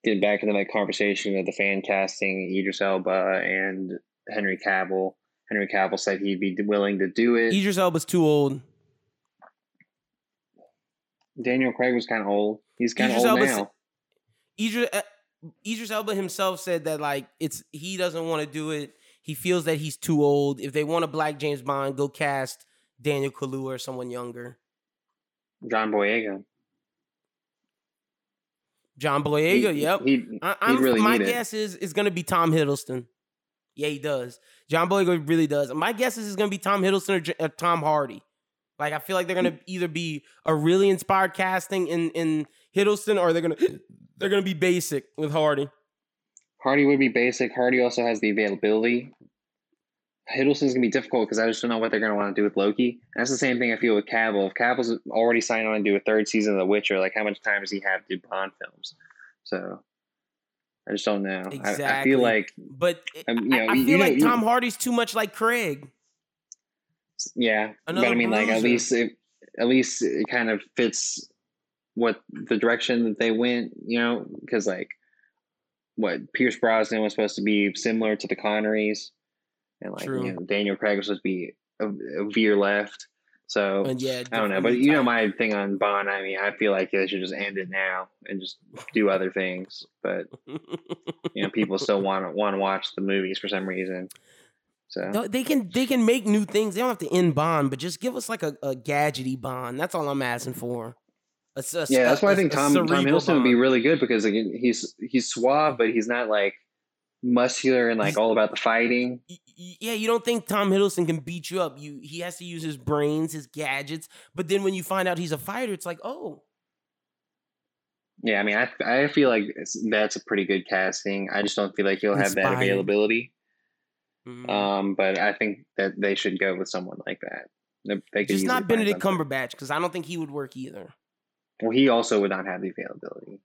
getting back into that conversation of the fan casting Idris Elba and Henry Cavill. Henry Cavill said he'd be willing to do it. Idris Elba's too old. Daniel Craig was kind of old. He's kind of old now. Idris uh, Idris Elba himself said that like it's he doesn't want to do it. He feels that he's too old. If they want a black James Bond, go cast Daniel Kaluuya or someone younger. John Boyega. John Boyega. He- yep. He, I, I'm, really my guess is it's gonna be Tom Hiddleston. Yeah, he does. John Boyega really does. My guess is it's gonna be Tom Hiddleston or J- uh, Tom Hardy. Like I feel like they're gonna either be a really inspired casting in in Hiddleston or they're gonna they're gonna be basic with Hardy. Hardy would be basic. Hardy also has the availability. Hiddleston's gonna be difficult because I just don't know what they're gonna want to do with Loki. And that's the same thing I feel with Cavill. If Cavill's already signed on to do a third season of The Witcher, like how much time does he have to do Bond films? So I just don't know. I, I feel like But Um, you I, know, I you feel know- like you- Tom Hardy's too much like Craig. yeah, Another but I mean, like at least it, at least it kind of fits what the direction that they went. You know, because like what Pierce Brosnan was supposed to be similar to the Connerys, and like you know Daniel Craig was supposed to be a, a veer left. So yeah, I don't know, but you know my thing on Bond. I mean, I feel like they should just end it now and just do other things. But (laughs) you know, people still want to want to watch the movies for some reason. So No, they can they can make new things. They don't have to end Bond, but just give us like a, a gadgety Bond. That's all I'm asking for. A a yeah, that's why I think Tom Tom Hiddleston would be really good because like, he's he's suave, but he's not like muscular and like He's- all about the fighting. Yeah, you don't think Tom Hiddleston can beat you up. You he has to use his brains, his gadgets. But then when you find out he's a fighter, it's like, oh, Yeah, I mean, I I feel like that's a pretty good casting. I just don't feel like he'll have that availability. mm. Um, but I think that they should go with someone like that. They, they just not Benedict. Cumberbatch because I don't think he would work either. Well, he also would not have the availability,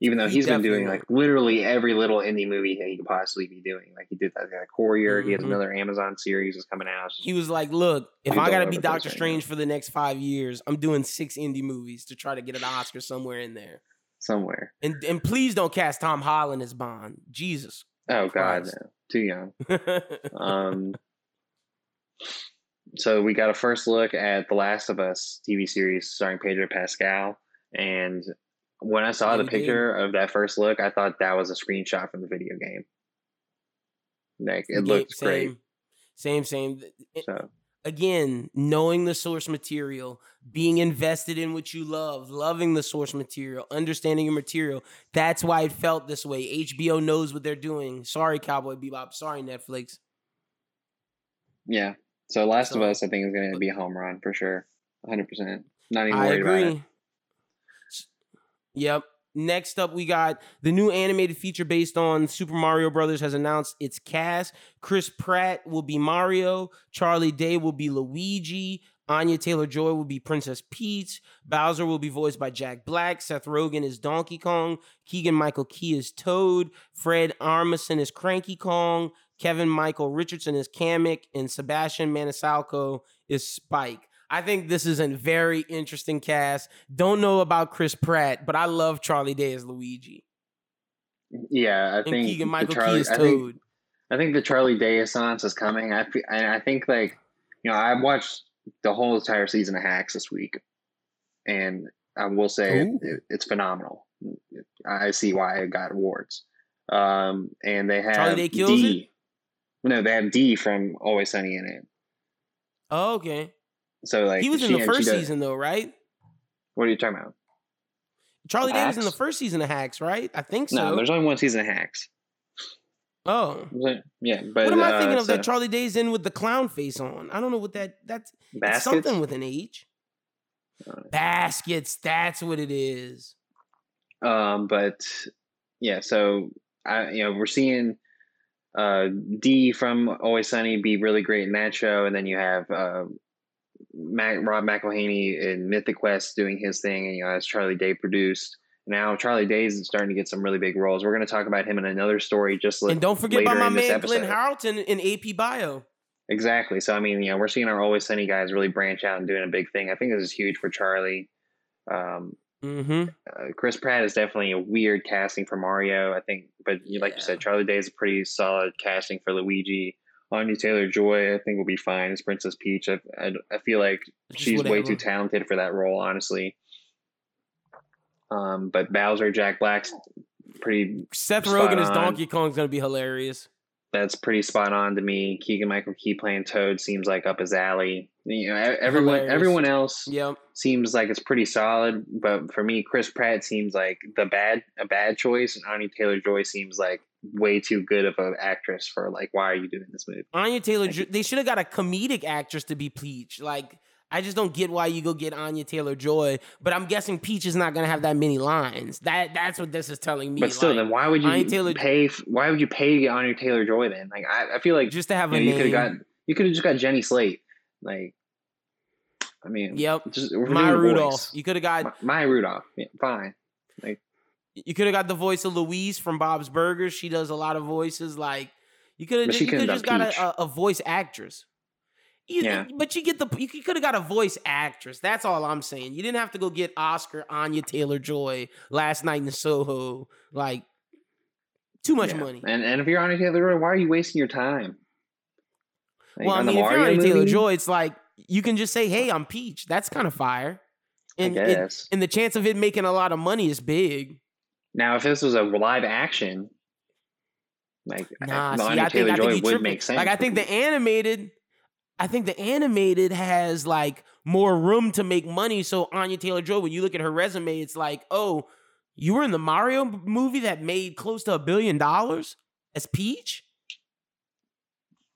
even though He he's been doing like literally every little indie movie that he could possibly be doing. Like he did that guy Courier. He has Mhm. another Amazon series that's coming out. He was like, "Look, if I gotta be Doctor right. Strange for the next five years, I'm doing six indie movies to try to get an Oscar somewhere in there." somewhere. And and please don't cast Tom Holland as Bond. Jesus. Oh God, no, too young. (laughs) Um, so we got a first look at the Last of Us TV series starring Pedro Pascal, and when I saw the picture of that first look, I thought that was a screenshot from the video game. Like it looks great. Same, same, same. So again, knowing the source material, being invested in what you love, loving the source material, understanding your material. That's why it felt this way. HBO knows what they're doing. Sorry, Cowboy Bebop. Sorry, Netflix. Yeah. So Last So- of Us, I think, is going to be a home run for sure. 100%. Not even I worried about it. agree. Yep. Next up, we got the new animated feature based on Super Mario Brothers has announced its cast. Chris Pratt will be Mario. Charlie Day will be Luigi. Anya Taylor Joy will be Princess Peach. Bowser will be voiced by Jack Black. Seth Rogen is Donkey Kong. Keegan Michael Key is Toad. Fred Armisen is Cranky Kong. Kevin Michael Richardson is Kamek. And Sebastian Maniscalco is Spike. I think this is a very interesting cast. Don't know about Chris Pratt, but I love Charlie Day as Luigi. Yeah, I And think Keegan the Michael Charlie, Key is I think, Toad. I think the Charlie Day Assance is coming. I, and I think like you know I watched the whole entire season of Hacks this week, and I will say it, it's phenomenal. I see why it got awards. Um, and they have Charlie Day kills D. No, they have D from Always Sunny in it. Oh, okay. So like he was in she- the first season though, right? What are you talking about? Charlie Day was in the first season of Hacks, right? I think so. No, there's only one season of Hacks. oh. Yeah, but what am I uh, thinking of so- that Charlie Day's in with the clown face on? I don't know what that that's something with an H. Uh, Baskets, that's what it is. Um, but yeah, so I you know we're seeing uh D from Always Sunny be really great in that show, and then you have uh Mac, Rob McElhenney in Mythic Quest doing his thing, and you know as Charlie Day produced. Now Charlie Day's starting to get some really big roles. We're going to talk about him in another story. Just and don't forget about my man Glenn. Howerton in AP Bio. Exactly. So I mean, you know, we're seeing our Always Sunny guys really branch out and doing a big thing. I think this is huge for Charlie. Um, Mm-hmm. uh, Chris Pratt is definitely a weird casting for Mario. I think, but you like you said, Charlie Day is a pretty solid casting for Luigi. Anya Taylor Joy, I think, will be fine as Princess Peach. I, I, I feel like she's way too talented for that role, honestly. Um, but Bowser, Jack Black's pretty. Seth Rogen as on. Donkey Kong's gonna be hilarious. That's pretty spot on to me. Keegan Michael Key playing Toad seems like up his alley. You know, everyone, Hilarious. everyone else Yep. seems like it's pretty solid, but for me, Chris Pratt seems like the bad a bad choice, and Anya Taylor Joy seems like way too good of an actress for like why are you doing this movie? Anya Taylor, Jo- they should have got a comedic actress to be Peach. Like, I just don't get why you go get Anya Taylor Joy. But I'm guessing Peach is not gonna have that many lines. That that's what this is telling me. But still, like, then why would you Anya Taylor- pay? Why would you pay to get Anya Taylor Joy then? Like I, I feel like just to have you, a know, you could have got you could have just got Jenny Slate. Like, I mean, Yep. just we're Maya doing the Rudolph. voice. You could have got my, Maya Rudolph, yeah, fine. you could have got the voice of Louise from Bob's Burgers. She does a lot of voices. Like you could have she you could just got done Peach. a, a, a voice actress. You- Yeah. But you get the you could have got a voice actress. That's all I'm saying. You didn't have to go get Oscar Anya Taylor Joy last night in Soho. Like too much Yeah. money. And and if you're Anya Taylor Joy, why are you wasting your time? Like, well, I mean, if you're Anya Taylor? Joy, it's like you can just say, "Hey, I'm Peach." That's kind of fire. And, guess. and the chance of it making a lot of money is big. Now, if this was a live action, like Nah, uh, see, Anya I think Taylor I think Joy would tripping. make sense. Like I think the animated, I think the animated has like more room to make money. So Anya Taylor Joy, when you look at her resume, it's like, oh, you were in the Mario movie that made close to a billion dollars as Peach.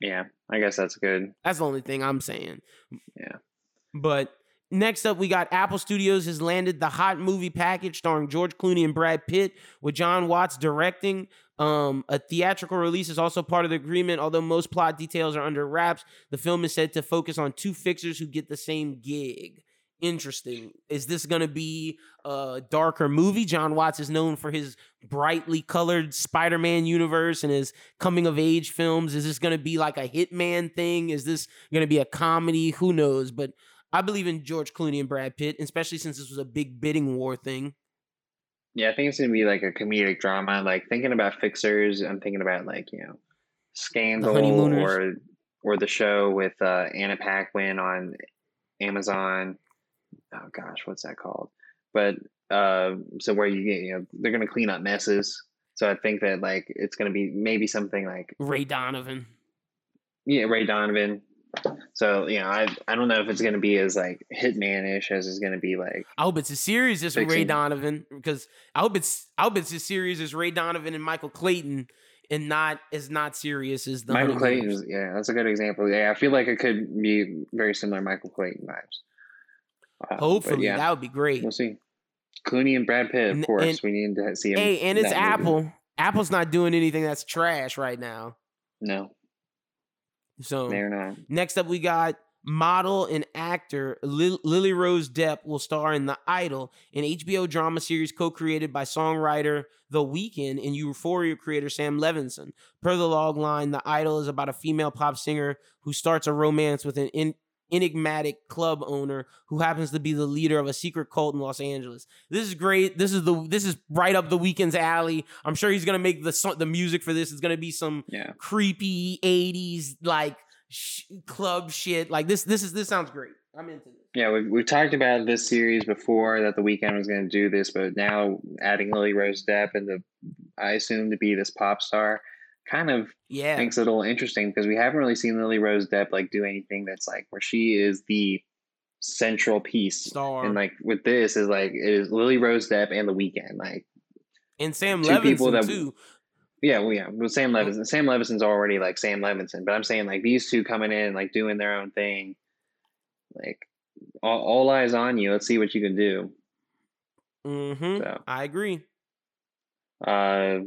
yeah, I guess that's good. That's the only thing I'm saying. Yeah. But next up, we got Apple Studios has landed the hot movie package starring George Clooney and Brad Pitt, with John Watts directing. Um, a theatrical release is also part of the agreement, although most plot details are under wraps. The film is said to focus on two fixers who get the same gig. Interesting. Is this going to be a darker movie? John Watts is known for his brightly colored Spider Man universe and his coming of age films. Is this going to be like a Hitman thing? Is this going to be a comedy? Who knows? But I believe in George Clooney and Brad Pitt, especially since this was a big bidding war thing. Yeah, I think it's gonna be like a comedic drama. Like thinking about Fixers, I'm thinking about like you know, Scandal or or the show with uh, Anna Paquin on Amazon. Oh gosh, what's that called? But uh, so where you get you know they're gonna clean up messes. So I think that like it's gonna be maybe something like Ray Donovan. yeah Ray Donovan. So you know, I I don't know if it's gonna be as like Hitman-ish as it's gonna be like. I hope it's a series as Ray Donovan because I hope it's I hope it's a series as Ray Donovan and Michael Clayton and not as not serious as the Michael. Clayton's, yeah, that's a good example. Yeah, I feel like it could be very similar Michael Clayton vibes. Uh, Hopefully, yeah, that would be great. we'll see. Clooney and Brad Pitt, of And- course. and- we need to see him. Hey, and it's movie. Apple. Apple's not doing anything that's trash right now. No, So they're not. next up, we got model and actor Lil- Lily Rose Depp will star in The Idol, an HBO drama series co-created by songwriter The Weeknd and Euphoria creator Sam Levinson. Per the log line, The Idol is about a female pop singer who starts a romance with an in- enigmatic club owner who happens to be the leader of a secret cult in Los Angeles. This is great. This is the this is right up the Weeknd's alley. I'm sure he's gonna make the the music for this. It's gonna be some Yeah, creepy 80s like sh- club shit. Like this this is this sounds great. I'm into this. yeah. We've, we've talked about this series before that the Weeknd was going to do this, but now adding Lily Rose Depp and the, I assume to be this pop star, kind of Yeah. makes it a little interesting because we haven't really seen Lily Rose Depp like do anything that's like where she is the central piece. Star. And like with this is like it is Lily Rose Depp and the Weeknd. Like and Sam two people Levinson that- too. yeah, well yeah, with Sam Levinson. Sam Levinson's already like Sam Levinson, but I'm saying like these two coming in like doing their own thing. Like all, all eyes on you. Let's see what you can do. Mm-hmm. So I agree. Uh,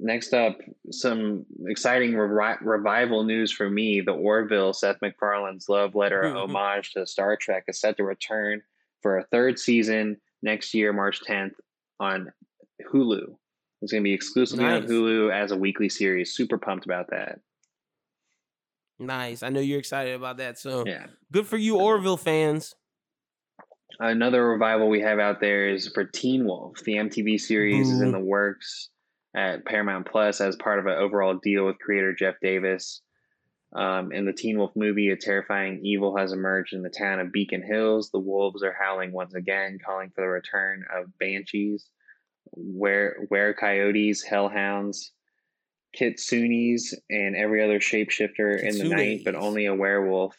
next up, some exciting revi- revival news for me. The Orville, Seth MacFarlane's love letter Mhm. homage to Star Trek, is set to return for a third season next year, March 10th, on Hulu. It's going to be exclusively on Hulu as a weekly series. Super pumped about that. Nice. I know you're excited about that. So Yeah. good for you, Orville fans. Another revival we have out there is for Teen Wolf. The MTV series is in the works at Paramount Plus as part of an overall deal with creator Jeff Davis. Um, in the Teen Wolf movie, a terrifying evil has emerged in the town of Beacon Hills. The wolves are howling once again, calling for the return of banshees, were were coyotes, hellhounds, kitsunes, and every other shapeshifter in the night, but only a werewolf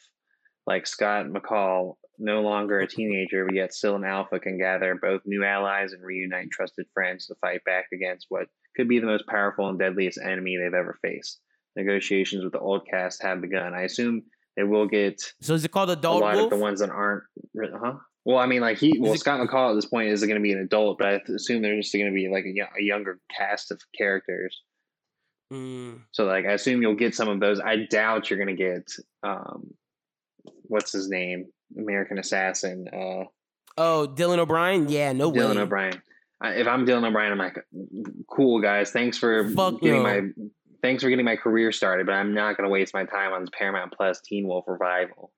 like Scott McCall, no longer a teenager, but yet still an alpha, can gather both new allies and reunite trusted friends to fight back against what could be the most powerful and deadliest enemy they've ever faced. Negotiations with the old cast have begun. I assume they will get So is it called a Adult lot Wolf? of the ones that aren't, huh? Well, I mean, like he, well, it- Scott McCall at this point is going to be an adult, but I assume they're just going to be like a, a younger cast of characters. Mm. So, like, I assume you'll get some of those. I doubt you're going to get, um, what's his name, American Assassin, uh, Oh, Dylan O'Brien? Yeah, no Dylan way. Dylan O'Brien. If I'm Dylan O'Brien, I'm like, cool guys, thanks for Fuck getting no. my, thanks for getting my career started, but I'm not going to waste my time on Paramount Plus Teen Wolf revival.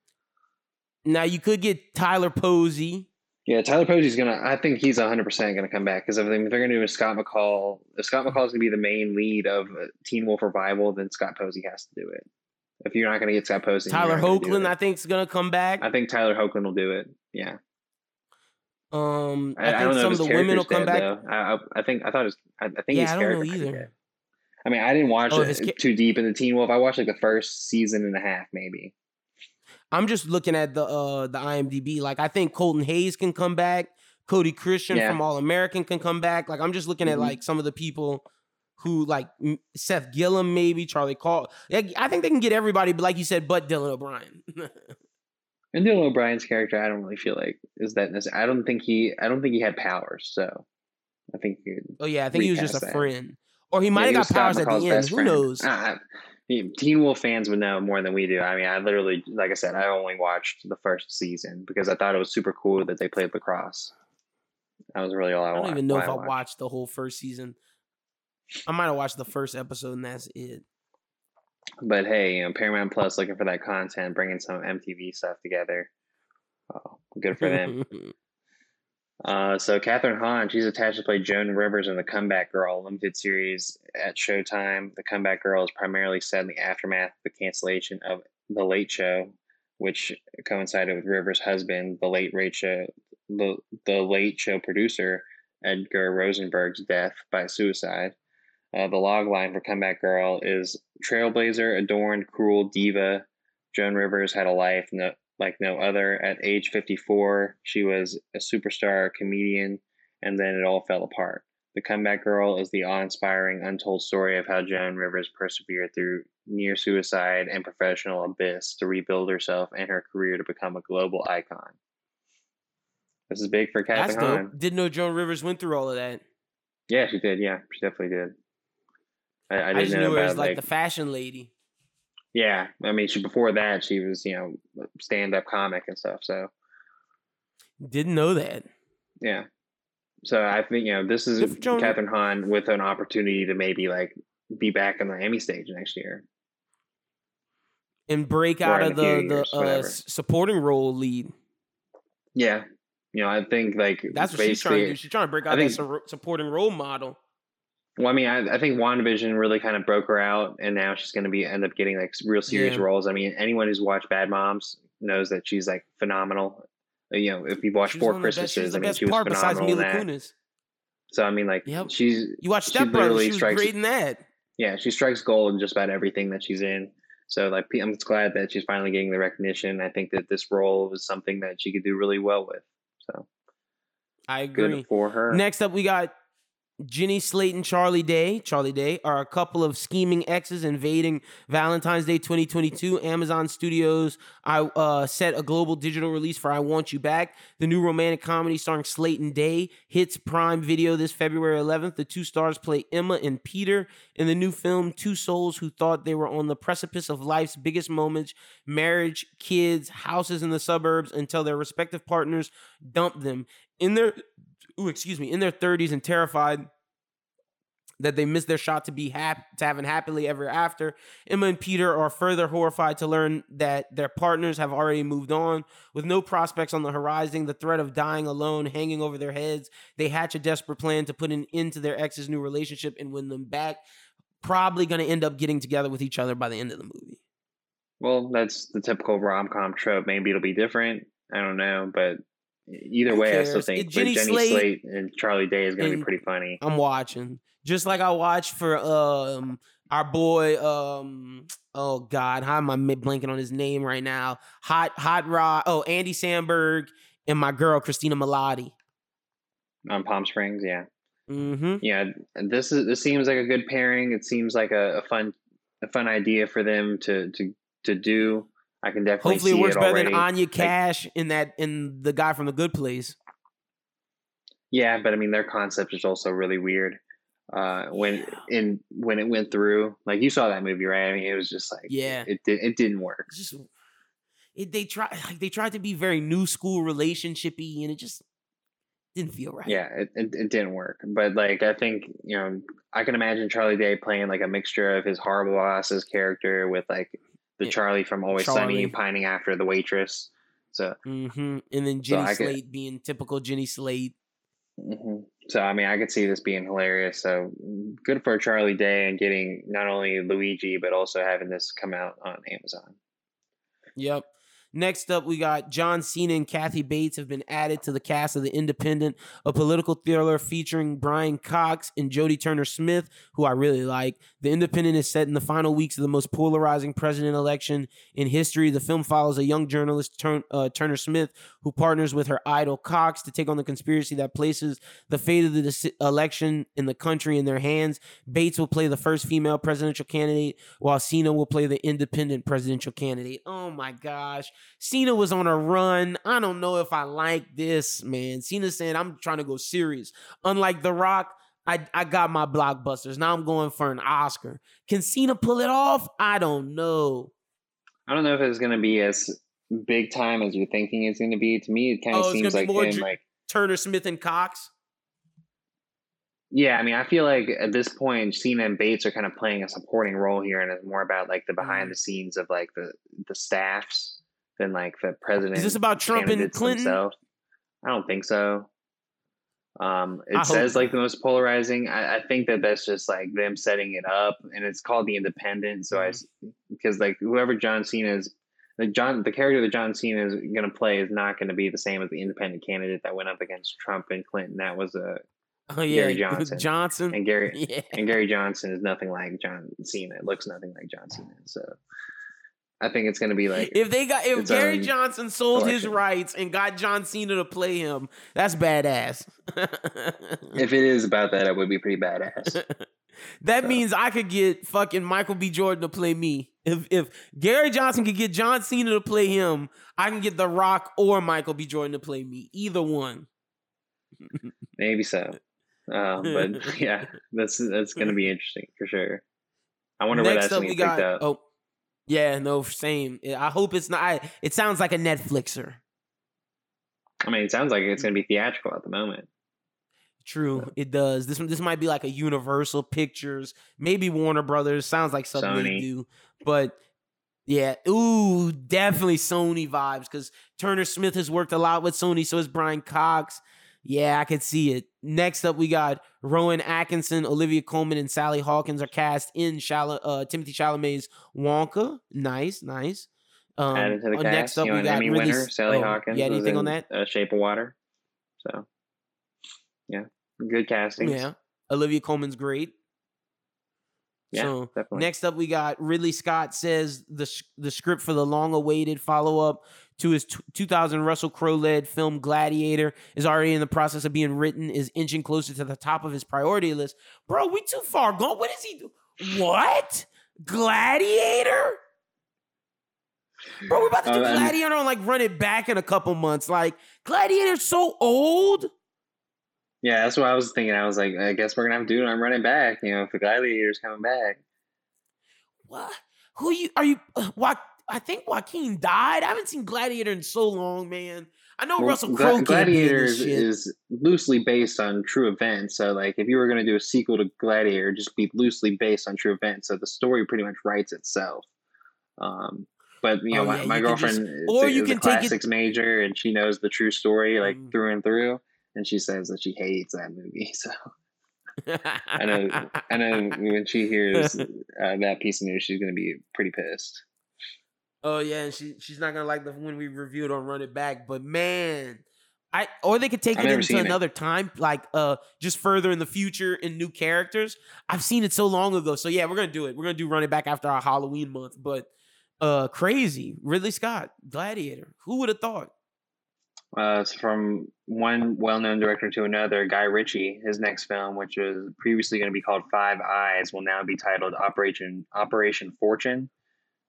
Now you could get Tyler Posey. Yeah, Tyler Posey's gonna. I think he's 100 percent gonna come back because if they- if they're gonna do a Scott McCall, if Scott McCall's gonna be the main lead of Teen Wolf revival, then Scott Posey has to do it. If you're not gonna get Scott Posey, Tyler not gonna do Hoechlin, it. I think, is gonna come back. I think Tyler Hoechlin will do it. Yeah, um, I, I, I don't think know some of the women will come back. though. I, I, I think I thought his. I, I think Yeah, his I don't know character might be either. I mean, I didn't watch Oh, it too deep in the Teen Wolf. I watched like the first season and a half, maybe. I'm just looking at the uh the IMDb. Like I think Colton Haynes can come back. Cody Christian Yeah. from All American can come back. Like I'm just looking at Mhm. like some of the people who like Seth Gilliam, maybe Charlie Call. I think they can get everybody, but like you said, but Dylan O'Brien. (laughs) And Dylan O'Brien's character, I don't really feel like is that necessary. I don't think he. I don't think he had powers. So, I think oh yeah, I think he was just a that. friend, or he might Yeah, have got powers at the end. Who friend. knows? Uh, Teen Wolf fans would know more than we do. I mean, I literally, like I said, I only watched the first season because I thought it was super cool that they played lacrosse. That was really all I, I don't even know if I watched. watched the whole first season. I might have watched the first episode and that's it. But hey, you know, Paramount Plus looking for that content, bringing some MTV stuff together. Oh, good for them. (laughs) Uh, so Kathryn Hahn, she's attached to play Joan Rivers in the Comeback Girl limited series at Showtime. The Comeback Girl is primarily set in the aftermath of the cancellation of The Late Show, which coincided with Rivers' husband, the late Show, the, the Late Show producer Edgar Rosenberg's death by suicide. Uh, the log line for Comeback Girl is Trailblazer, adorned, cruel diva, Joan Rivers had a life no, like no other. At age 54, she was a superstar comedian, and then it all fell apart. The Comeback Girl is the awe inspiring, untold story of how Joan Rivers persevered through near suicide and professional abyss to rebuild herself and her career to become a global icon. This is big for Kathy. Didn't know Joan Rivers went through all of that. Yeah, she did. Yeah, she definitely did. I, I, I just know knew her as about, like, the fashion lady. Yeah, I mean, she before that she was you know stand up comic and stuff. So Didn't know that. yeah, so I think you know this is Joan- Kathryn Hahn with an opportunity to maybe like be back on the Emmy stage next year. And break Or out of the, the years, uh, supporting role lead. Yeah, you know I think like That's what she's trying to do. She's trying to break I out that think- su- supporting role model. Well, I mean, I, I think WandaVision really kind of broke her out, and now she's going to be end up getting like real serious Yeah. roles. I mean, anyone who's watched Bad Moms knows that she's like phenomenal. Uh, You know, if you've watched Four Christmases, I mean, she was part besides phenomenal Mila in that. Kunis. So I mean, like, Yep. she's You watch she Step Brothers, literally she was strikes- great in that. yeah, she strikes gold in just about everything that she's in. So like, I'm just glad that she's finally getting the recognition. I think that this role was something that she could do really well with. So I agree. good for her. Next up, we got Jenny Slayton, Charlie Day. Charlie Day are a couple of scheming exes invading Valentine's Day 2022. Amazon Studios I uh, set a global digital release for I Want You Back. The new romantic comedy starring Slayton Day hits Prime Video this February 11th. The two stars play Emma and Peter in the new film Two Souls Who Thought They Were on the Precipice of Life's Biggest Moments marriage, kids, houses in the suburbs until their respective partners dump them. In their ooh, excuse me, in their 30s and terrified that they missed their shot to be happy to having happily ever after. Emma and Peter are further horrified to learn that their partners have already moved on. With no prospects on the horizon, the threat of dying alone hanging over their heads, they hatch a desperate plan to put an end to their ex's new relationship and win them back. Probably going to end up getting together with each other by the end of the movie. Well, that's the typical rom com trope. Maybe it'll be different. I don't know, but either way, I still think Jenny Jenny Slate Slate and Charlie Day is going to be pretty funny. I'm watching. Just like I watched for um our boy um oh god, how am I blanking on his name right now? Hot Hot Rod. Oh, Andy Samberg and my girl Christina Milioti. On Palm Springs, yeah, Mm-hmm. yeah. This is this seems like a good pairing. It seems like a, a fun a fun idea for them to to to do. I can definitely Hopefully it works it better already. than Anya Cash in that in the guy from the Good Place. Yeah, but I mean their concept is also really weird. Uh, when in when it went through, like you saw that movie, right? I mean, it was just like Yeah. it did it didn't work. Just it, they try like they tried to be very new school relationshipy and it just didn't feel right. Yeah, it, it, it didn't work. But like I think, you know, I can imagine Charlie Day playing like a mixture of his horrible boss's character with like the Charlie from Always Charlie. Sunny pining after the waitress. So Mm-hmm. And then So Jenny I could- Slate being typical Jenny Slate. mhm. so I mean I could see this being hilarious. So good for Charlie Day and getting not only Luigi but also having this come out on Amazon. Yep. Next up, we got John Cena and Kathy Bates have been added to the cast of The Independent, a political thriller featuring Brian Cox and Jodie Turner Smith, who I really like. The Independent is set in the final weeks of the most polarizing president election in history. The film follows a young journalist, Turn, uh, Turner Smith, who partners with her idol Cox to take on the conspiracy that places the fate of the election in the country in their hands. Bates will play the first female presidential candidate, while Cena will play the independent presidential candidate. Oh my gosh. Cena was on a run. I don't know if I like this, man. Cena saying, I'm trying to go serious. Unlike The Rock, I, I got my blockbusters. Now I'm going for an Oscar. Can Cena pull it off? I don't know. I don't know if it's gonna be as big time as you're thinking it's gonna be. To me it kind of Oh, seems like him dr- like Turner Smith and Cox. Yeah, I mean, I feel like at this point, Cena and Bates are kind of playing a supporting role here, and it's more about like the Mm. behind the scenes of like the the staffs than like the president. Is this about Trump and Clinton? themselves. I don't think so. Um, it I hope says like the most polarizing. I, I think that that's just like them setting it up, and it's called the Independent. So I, because like whoever John Cena is, like John, the character that John Cena is going to play is not going to be the same as the independent candidate that went up against Trump and Clinton. That was a (laughs) Oh yeah, Gary (laughs) Johnson. Johnson. and Gary (laughs) Yeah. and Gary Johnson is nothing like John Cena. It looks nothing like John Cena. So I think it's gonna be like if they got if Gary Johnson sold his rights and got John Cena to play him, that's badass. (laughs) if it is about that, it would be pretty badass. (laughs) that So- means I could get fucking Michael B. Jordan to play me. If if Gary Johnson could get John Cena to play him, I can get The Rock or Michael B. Jordan to play me. Either one. (laughs) Maybe so. Um, but yeah, that's that's gonna be interesting for sure. I wonder where that's gonna we get picked up. oh, yeah, no, same. I hope it's not. I, it sounds like a Netflixer. I mean, it sounds like it's gonna be mm. theatrical at the moment. True, it does. This this might be like a Universal Pictures, maybe Warner Brothers. Sounds like something they do, but yeah, ooh, definitely Sony vibes because Turner Smith has worked a lot with Sony. So has Brian Cox. Yeah, I could see it. Next up, we got Rowan Atkinson, Olivia Colman, and Sally Hawkins are cast in Shala, uh, Timothée Chalamet's Wonka. Nice, nice. Um, Added to the uh, cast, next up, you know, we got Emmy winner, Sally oh, Hawkins. Yeah, anything on that? Uh, Shape of Water. So, yeah, good casting. Yeah, Olivia Colman's great. Yeah, so definitely. next up, we got Ridley Scott says the the script for the long-awaited follow-up to his t- 2000 Russell Crowe-led film Gladiator is already in the process of being written. Is inching closer to the top of his priority list. Bro, we too far gone. What is he do? What Gladiator? Bro, we're about to uh, do Oh, Gladiator and like run it back in a couple months. Like Gladiator's so old. Yeah, that's what I was thinking. I was like, I guess we're gonna have to do it. I'm running back. You know, if the gladiator's coming back. What? Who you are you? Uh, Wa- I think Joaquin died. I haven't seen Gladiator in so long, man. I know Well, Russell Crowe can't be in Gladiator is, is loosely based on true events. So, like, if you were going to do a sequel to Gladiator, just be loosely based on true events. So the story pretty much writes itself. Um, but you know, Oh, my, yeah, my you can just- girlfriend is, or a- you is a can take it- classics major, and she knows the true story like Mm. through and through. And she says that she hates that movie. (laughs) So I know, I know (laughs) when she hears uh, that piece of news, she's going to be pretty pissed. oh yeah, and she she's not gonna like the when we reviewed on Run It Back, but man. I or they could take I've it into seen it. another time, like uh just further in the future in new characters. I've seen it so long ago. So yeah, we're gonna do it. We're gonna do Run It Back after our Halloween month. But uh crazy. Ridley Scott, Gladiator. Who would have thought? Uh, from one well-known director to another, Guy Ritchie, his next film, which was previously going to be called Five Eyes, will now be titled Operation Operation Fortune.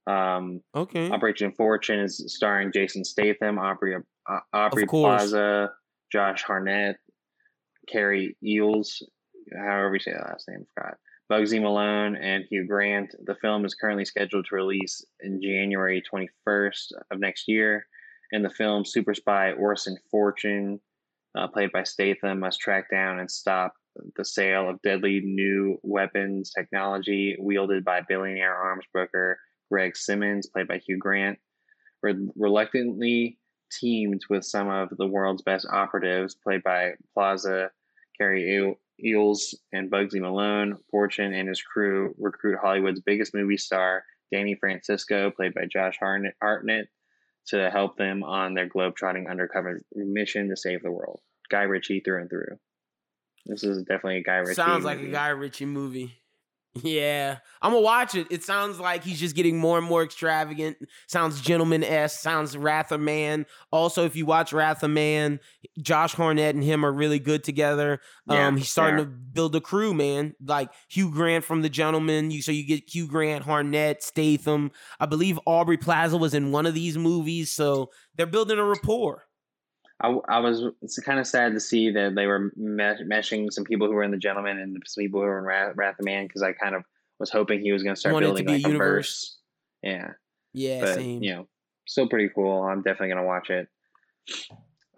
Um, Okay. Operation Fortune is starring Jason Statham, Aubrey uh, Aubrey. Plaza, Josh Hartnett, Carrie Eels, however you say that last name, I forgot. Bugzy Malone and Hugh Grant. The film is currently scheduled to release in January 21st of next year. In the film, super spy Orson Fortune, uh, played by Statham, must track down and stop the sale of deadly new weapons technology wielded by billionaire arms broker Greg Simmons, played by Hugh Grant. Re- reluctantly teamed with some of the world's best operatives, played by Plaza, Carrie Eel- Eels, and Bugzy Malone. Fortune and his crew recruit Hollywood's biggest movie star, Danny Francisco, played by Josh Hartnett to help them on their globetrotting undercover mission to save the world. Guy Ritchie through and through. This is definitely a Guy Ritchie. Sounds like a. Guy Ritchie movie. Yeah, I'm gonna watch it. It sounds like he's just getting more and more extravagant. Sounds gentleman esque. Sounds Wrath of Man. Also, if you watch Wrath of Man, Josh Hartnett and him are really good together. Yeah, um, he's starting they to build a crew, man. Like Hugh Grant from The Gentleman. You so you get Hugh Grant, Hartnett, Statham. I believe Aubrey Plaza was in one of these movies, so they're building a rapport. I, I was it's kind of sad to see that they were meshing some people who were in the gentleman and some people who were in Wrath, Wrath of Man because I kind of was hoping he was going to start to building like a universe. verse. Yeah, Yeah, but same. you know, still pretty cool. I'm definitely going to watch it.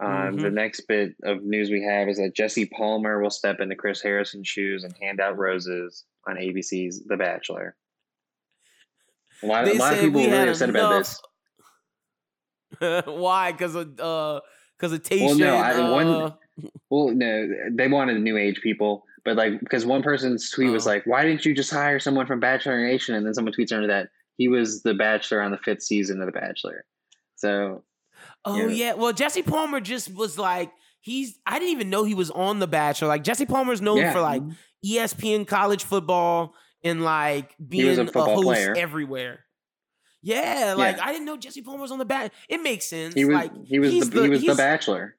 Um, The Mhm. next bit of news we have is that Jesse Palmer will step into Chris Harrison's shoes and hand out roses on ABC's The Bachelor. A lot, a lot of people we were really upset about this. (laughs) Why? Because of uh, because of Tasha. Well, no, I- one- uh, (laughs) Well, no, they wanted new age people, but like because one person's tweet was Oh. like, "Why didn't you just hire someone from Bachelor Nation?" And then someone tweets under that he was the Bachelor on the fifth season of The Bachelor. So Oh Yeah. yeah. Well, Jesse Palmer just was like he's. I didn't even know he was on The Bachelor. Like Jesse Palmer's known yeah, for like ESPN college football and like being a a, host player. everywhere. Yeah, like Yeah. I didn't know Jesse Palmer was on the bat. It makes sense. He was like he was he's the, he was the Bachelor.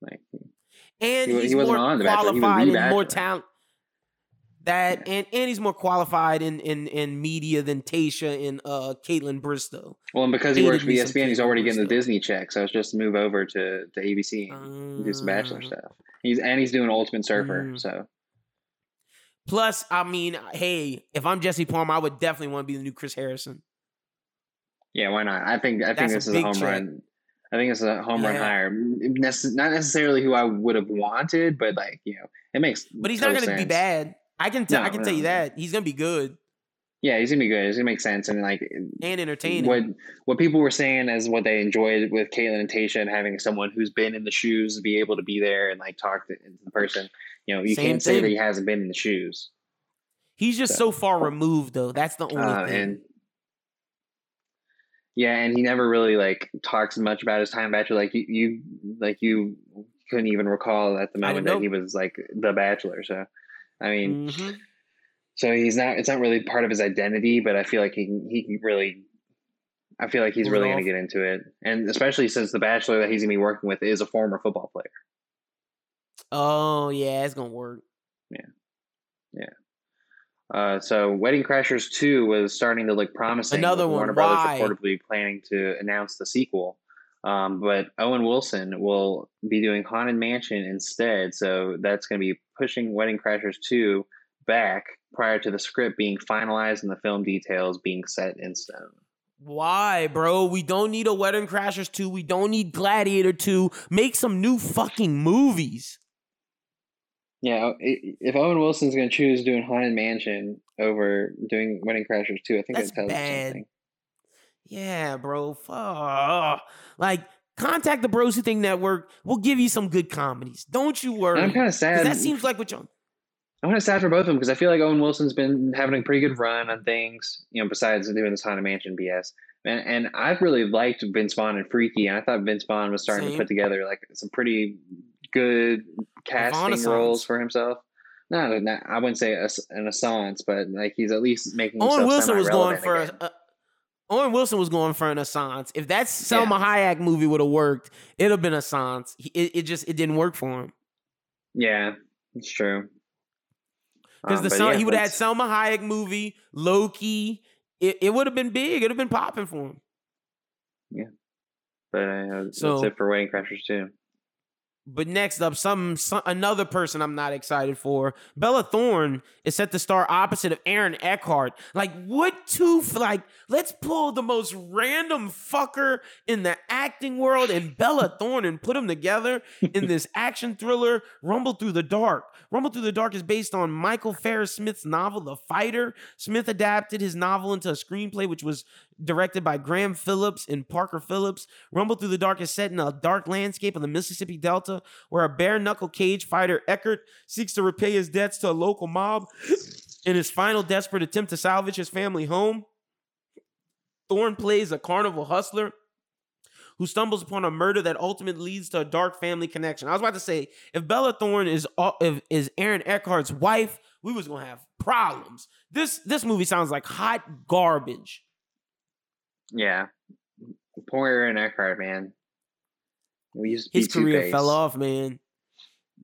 Like and he he's he wasn't more on The Bachelor, he was qualified the and more talent. That and and he's more qualified in in in media than Tasha and uh Kaitlyn Bristowe. well, and because he Hated works for ESPN, he's already getting the Disney check. So it's just move over to to ABC and do some Bachelor Uh, stuff. He's and he's doing Ultimate Surfer. Mm. So Plus, I mean, hey, if I'm Jesse Palmer, I would definitely want to be the new Chris Harrison. Yeah, why not? I think I think That's a this is a home run. I think it's a home run Yeah. hire. Nece- not necessarily who I would have wanted, but like you know, it makes. But he's not going to be bad. I can tell. I No, can tell you that he's going to be good Yeah, he's gonna be good. It's gonna make sense, and like and entertaining. what what people were saying as what they enjoyed with Kaitlyn and Tasha and having someone who's been in the shoes be able to be there and like talk to the person. You know, you Same can't say that he hasn't been in the shoes. he's just so- so far removed, though. That's the only Uh, thing. and yeah, and he never really like talks much about his time bachelor. Like you, you like you couldn't even recall at the moment that he was like the bachelor. So, I mean, Mhm. so he's not. It's not really part of his identity, but I feel like he can- he really. I feel like he's really going to get into it, and especially since the bachelor that he's going to be working with is a former football player. Oh yeah, it's gonna work. Uh, so Wedding Crashers 2 was starting to look promising. Another one. Warner Brothers Why? reportedly planning to announce the sequel. Um, but Owen Wilson will be doing Haunted Mansion instead. So that's going to be pushing Wedding Crashers 2 back prior to the script being finalized and the film details being set in stone. Why, bro? We don't need a Wedding Crashers 2. We don't need Gladiator 2. Make some new fucking movies. Yeah, if Owen Wilson's going to choose doing Haunted Mansion over doing Wedding Crashers 2, I think That's that tells you bad. something. Yeah, bro. Fuck. Like, contact the Brosu Thing Network. We'll give you some good comedies. Don't you worry. And I'm kind of sad. that seems like what y'all. I'm kind of sad for both of them because I feel like Owen Wilson's been having a pretty good run on things, you know, besides doing this Haunted Mansion BS. And, and I've really liked Vince Vaughn and Freaky, and I thought Vince Vaughn was starting Same. to put together like some pretty good casting roles for himself. No, I wouldn't say a, an assance, but like he's at least making Owen Wilson was going for. A, a, Owen Wilson was going for an Assance. If that Salma Hayek movie would have worked, it'd have been Assance. It, it just it didn't work for him yeah, it's true. because Um, the Sel- yeah, he would have had that's- Salma Hayek movie, Loki. It, it would have been big. It'd have been popping for him. Yeah, but uh, that's So- it for Wedding Crashers too. But next up, some, some another person I'm not excited for. Bella Thorne is set to star opposite of Aaron Eckhart. Like, what two? Like, let's pull the most random fucker in the acting world and Bella Thorne and put them together in this (laughs) action thriller, Rumble Through the Dark. Rumble Through the Dark is based on Michael Farris Smith's novel, The Fighter. Smith adapted his novel into a screenplay, which was directed by Graham Phillips and Parker Phillips. Rumble Through the Dark is set in a dark landscape of the Mississippi Delta where a bare knuckle cage fighter, Eckhart, seeks to repay his debts to a local mob in his final desperate attempt to salvage his family home. Thorne plays a carnival hustler who stumbles upon a murder that ultimately leads to a dark family connection. I was about to say, if Bella Thorne is if, is Aaron Eckhart's wife, we was gonna have problems. This this movie sounds like hot garbage. Yeah, poor Aaron Eckhart, man. We used to His career Two-Face. fell off, man.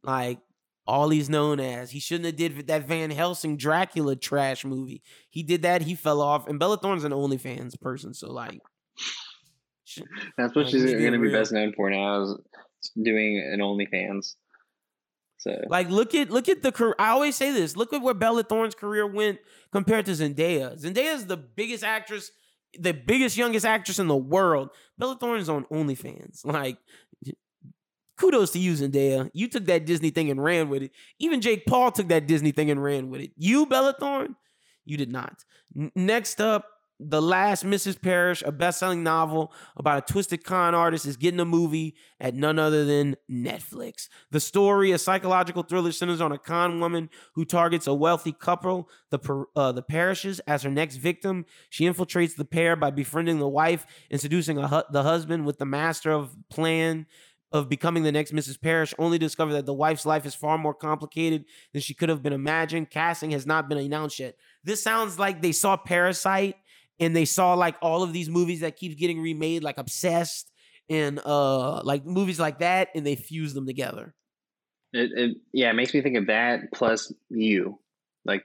Like all he's known as. He shouldn't have did that Van Helsing Dracula trash movie. He did that. He fell off. And Bella Thorne's an OnlyFans person, so like, That's what Like, she's going to be best known for now is doing an OnlyFans. So like look at look at the career. I always say this. Look at where Bella Thorne's career went compared to Zendaya. Zendaya is the biggest actress, the biggest youngest actress in the world. Bella Thorne's on OnlyFans. (laughs) Like. Kudos to you, Zendaya. You took that Disney thing and ran with it. Even Jake Paul took that Disney thing and ran with it. You, Bella Thorne, you did not. N- next up, The Last Mrs. Parrish, a best-selling novel about a twisted con artist, is getting a movie at none other than Netflix. The story, a psychological thriller, centers on a con woman who targets a wealthy couple, the uh, the Parrishes, as her next victim. She infiltrates the pair by befriending the wife and seducing hu- the husband with the master of plan of becoming the next Mrs. Parrish, only to discover that the wife's life is far more complicated than she could have been imagined. Casting has not been announced yet. This sounds like they saw Parasite and they saw like all of these movies that keeps getting remade, like Obsessed and uh like movies like that, and they fuse them together. It, it yeah, it makes me think of that plus you, like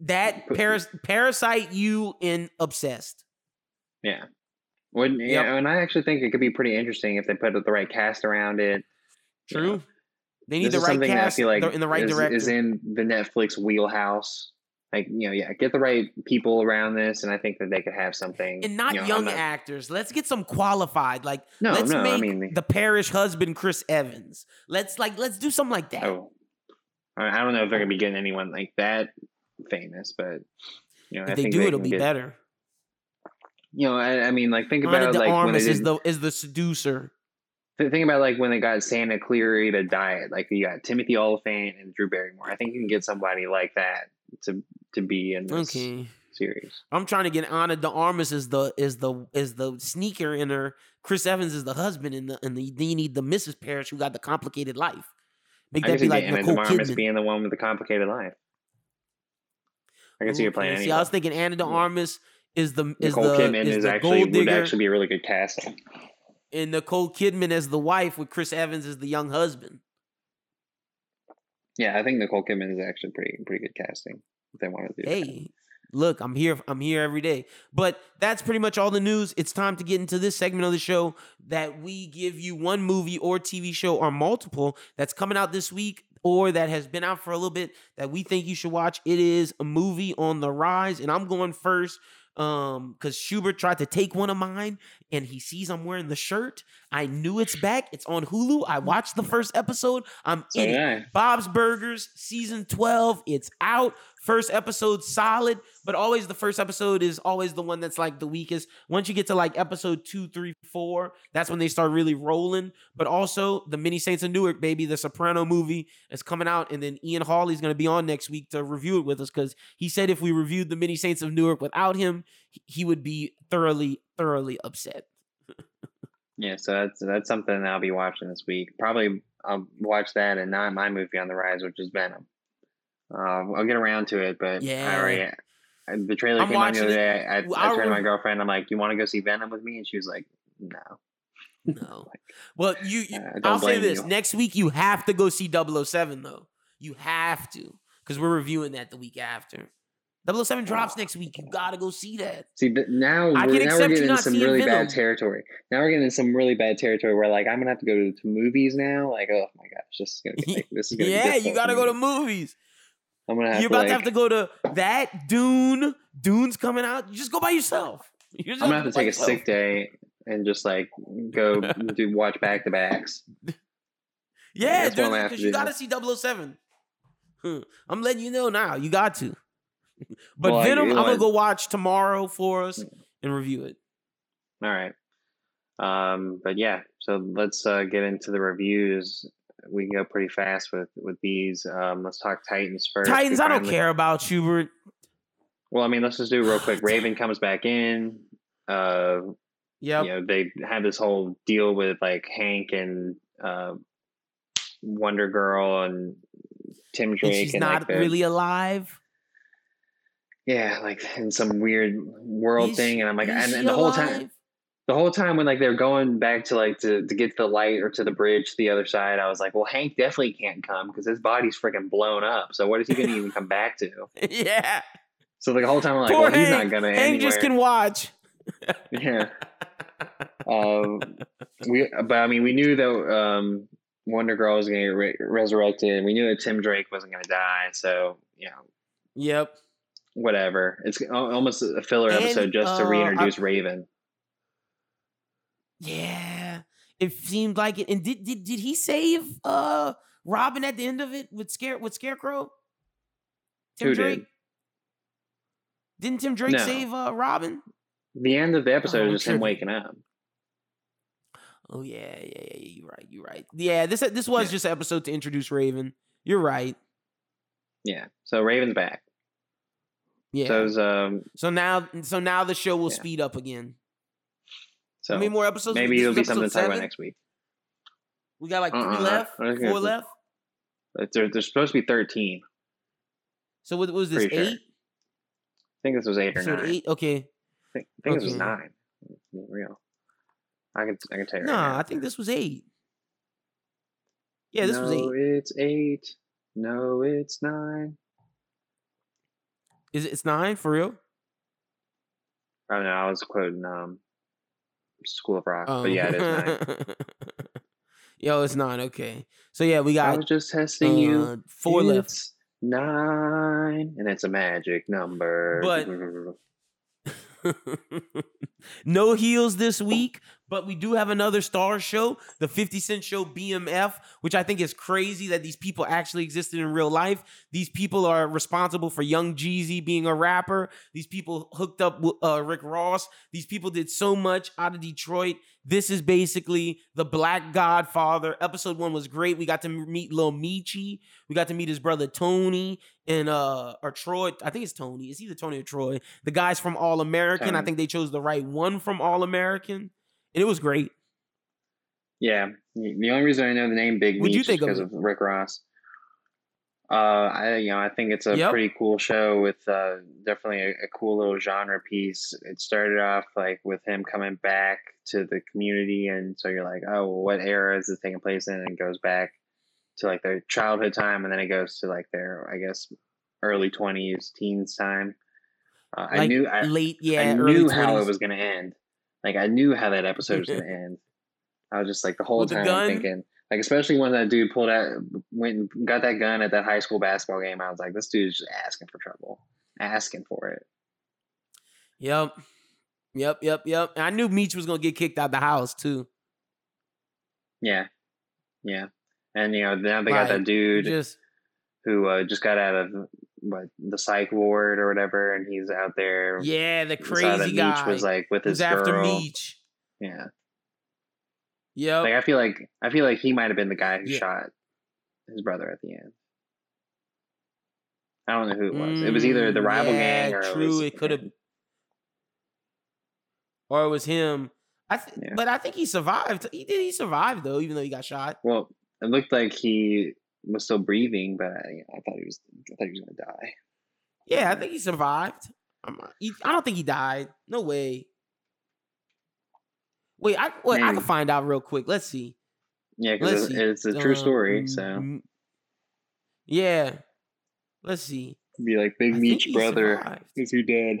That Paras- Parasite, you and Obsessed. yeah. When Yep. yeah, and I actually think it could be pretty interesting if they put the right cast around it. you know. True. They need the right cast like in the right is, director. is in the Netflix wheelhouse. Like you know, yeah, get the right people around this, and I think that they could have something. and not you know, young not- actors. Let's get some qualified. Like No, let's no, I make mean- the Parrish husband Chris Evans. Let's like let's do something like that. Oh, I I don't know if they're gonna be getting anyone like that famous, but you know, I if they do, they it'll be get- better. You know, I, I mean, like think about de like when they is the is the seducer. th- think about like when they got Santa Clarita Diet. Like you got Timothy Olyphant and Drew Barrymore. I think you can get somebody like that to to be in this Okay. series. I'm trying to get Ana de Armas is the is the is the sneaker in her. Chris Evans is the husband in the and the, then you need the Mrs. Parrish who got the complicated life. Make I that be like Anna Nicole DeMarmas Kidman. being the one with the complicated life. I can see you Okay, playing See. I was thinking Ana de Armas is the is Nicole the Kidman is, is, the actually gold would actually be a really good casting. and Nicole Kidman as the wife with Chris Evans as the young husband. Yeah, I think Nicole Kidman is actually pretty pretty good casting if they want to do. that. Hey, look, I'm here. I'm here every day. But that's pretty much all the news. It's time to get into this segment of the show that we give you one movie or TV show or multiple that's coming out this week or that has been out for a little bit that we think you should watch. It is a movie on the rise, and I'm going first um because Schubert tried to take one of mine and he sees I'm wearing the shirt. I knew it's back. It's on Hulu. I watched the first episode. I'm So in it. Bob's Burgers, season 12. It's out. First episode solid, but always the first episode is always the one that's like the weakest. Once you get to like episode two, three, four, that's when they start really rolling. But also the Many Saints of Newark, baby, the Soprano movie is coming out, and then Ian Hawley's gonna be on next week to review it with us because he said if we reviewed the Many Saints of Newark without him, he- would be thoroughly, thoroughly upset. (laughs) yeah. So that's that's something I'll be watching this week. Probably I'll watch that and not my movie on the rise, which is Venom. Uh, I'll get around to it, but Yeah. I already. The trailer I'm came out the other day. I, I, I turned to my girlfriend. I'm like, "You want to go see Venom with me?" And she was like, "No." No. (laughs) Well, you, you Uh, I'll say this. you. Next week you have to go see 007 though. You have to. Because we're reviewing that the week after. 007 drops next week. You gotta go see that. See, but now I we're, now we're getting not some really Venom. bad territory. Now we're getting into some really bad territory where like I'm gonna have to go to, to movies now. Like, oh my gosh, this is gonna be like, this is gonna be (laughs) Yeah, you gotta go to movies. I'm gonna have You're to about like, to have to go to that Dune. Dune's coming out. You just go by yourself. (laughs) You just I'm gonna have to by take a sick day and just like go (laughs) do watch back to backs. (laughs) Yeah, That's what I'm dude, gonna because you do. gotta see 007. Hmm. I'm letting you know now. You got to. But Well, I- Venom, you I'm gonna go watch tomorrow for us and review it. All right. Um, but yeah, so let's uh, get into the reviews. We can go pretty fast with with these. Um, let's talk Titans first. Titans, I don't care about Schubert. Well, I mean, let's just do it real quick. Raven comes back in. Uh, Yep. you know, they had this whole deal with like Hank and uh, Wonder Girl and Tim and Drake she's and not like the, really alive. yeah, like in some weird world Is- thing. And I'm like, and, and the whole time, alive? The whole time when like they're going back to like to, to get to the light or to the bridge to the other side, I was like, well, Hank definitely can't come because his body's freaking blown up. So what is he going to even come back to? (laughs) yeah. So the whole time I'm like, Poor well, he's not going to Hank anywhere. just can watch. (laughs) yeah. (laughs) Um, we, but I mean, we knew that um, Wonder Girl was going to get re- resurrected, and we knew that Tim Drake wasn't going to die. So you know, Yep. whatever. It's almost a filler And, episode just to uh, reintroduce I- Raven. Yeah. It seemed like it. And did did did he save uh Robin at the end of it with scare with Scarecrow? Tim Who? Drake. Didn't Tim Drake No. save uh Robin? The end of the episode Oh, is just him waking up. Oh yeah, yeah, yeah, yeah. You're right. You're right. Yeah, this this was Yeah. just an episode to introduce Raven. You're right. Yeah. So Raven's back. Yeah. So So, it's, um, now, so now the show will Yeah. speed up again. So How many more episodes? maybe it'll be something to talk about next week. We got like 3 Uh-uh, left, I think four left. There, there's supposed to be thirteen. So what was this? Pretty sure. Eight? I think this was eight or Episode nine. eight. Okay. think, I think this was nine. be Real. I can I can tell you. right Nah, now. I think this was eight. Yeah, this was no, eight. it's eight. No, it's nine. Is it? It's nine for real? Oh no, I was quoting um, School of Rock, Um, but yeah, it is nine. (laughs) Yo, it's nine. Okay, so yeah, we got. I was just testing you. uh, four left. It's nine, and it's a magic number. But- (laughs) (laughs) no heels this week, but we do have another star show, the 50 Cent Show BMF, which I think is crazy that these people actually existed in real life. These people are responsible for Young Jeezy being a rapper. These people hooked up with uh, Rick Ross. These people did so much out of Detroit. This is basically the Black Godfather. Episode one was great. We got to meet Lil Meech. We got to meet his brother Tony and uh or Troy. I think it's Tony. It's either Tony or Troy. The guys from All American. I think they chose the right one from All American, and it was great. yeah, the the only reason I know the name Big Meech is think of because of Rick Ross. Uh, I you know I think it's a Yep. pretty cool show with uh, definitely a, a cool little genre piece. It started off like with him coming back to the community, and so you're like, oh, well, what era is this taking place in? And it goes back to like their childhood time, and then it goes to like their I guess early twenties, teens time. Uh, I knew I, late, yeah, I knew how 20s. it was going to end. Like I knew how that episode was going (laughs) to end. I was just like the whole With time gun? thinking, like especially when that dude pulled out, went and got that gun at that high school basketball game. I was like, this dude's just asking for trouble, asking for it. Yep. Yep, yep, yep. And I knew Meech was gonna get kicked out the house too. Yeah, yeah. And you know now they got Like, that dude Just who uh, just got out of what the psych ward or whatever, and he's out there. yeah, the crazy Meech was like with his after girl. Meech. Yeah, Yep. like I feel like I feel like he might have been the guy who Yeah. shot his brother at the end. I don't know who it was. it was either the Mm, rival yeah, gang or true, it, was it coulda- him. or it was him. I th- Yeah. but I think he survived. He did. He survived though, even though he got shot. Well, it looked like he was still breathing, but I, I thought he was. I thought he was gonna die. Yeah, I think he survived. He, I don't think he died. No way. Wait, I wait. I can find out real quick. Let's see. Yeah, because it's, it's a true story. Um, So mm, yeah. Let's see. be like Big Meech brother survived. is who dead.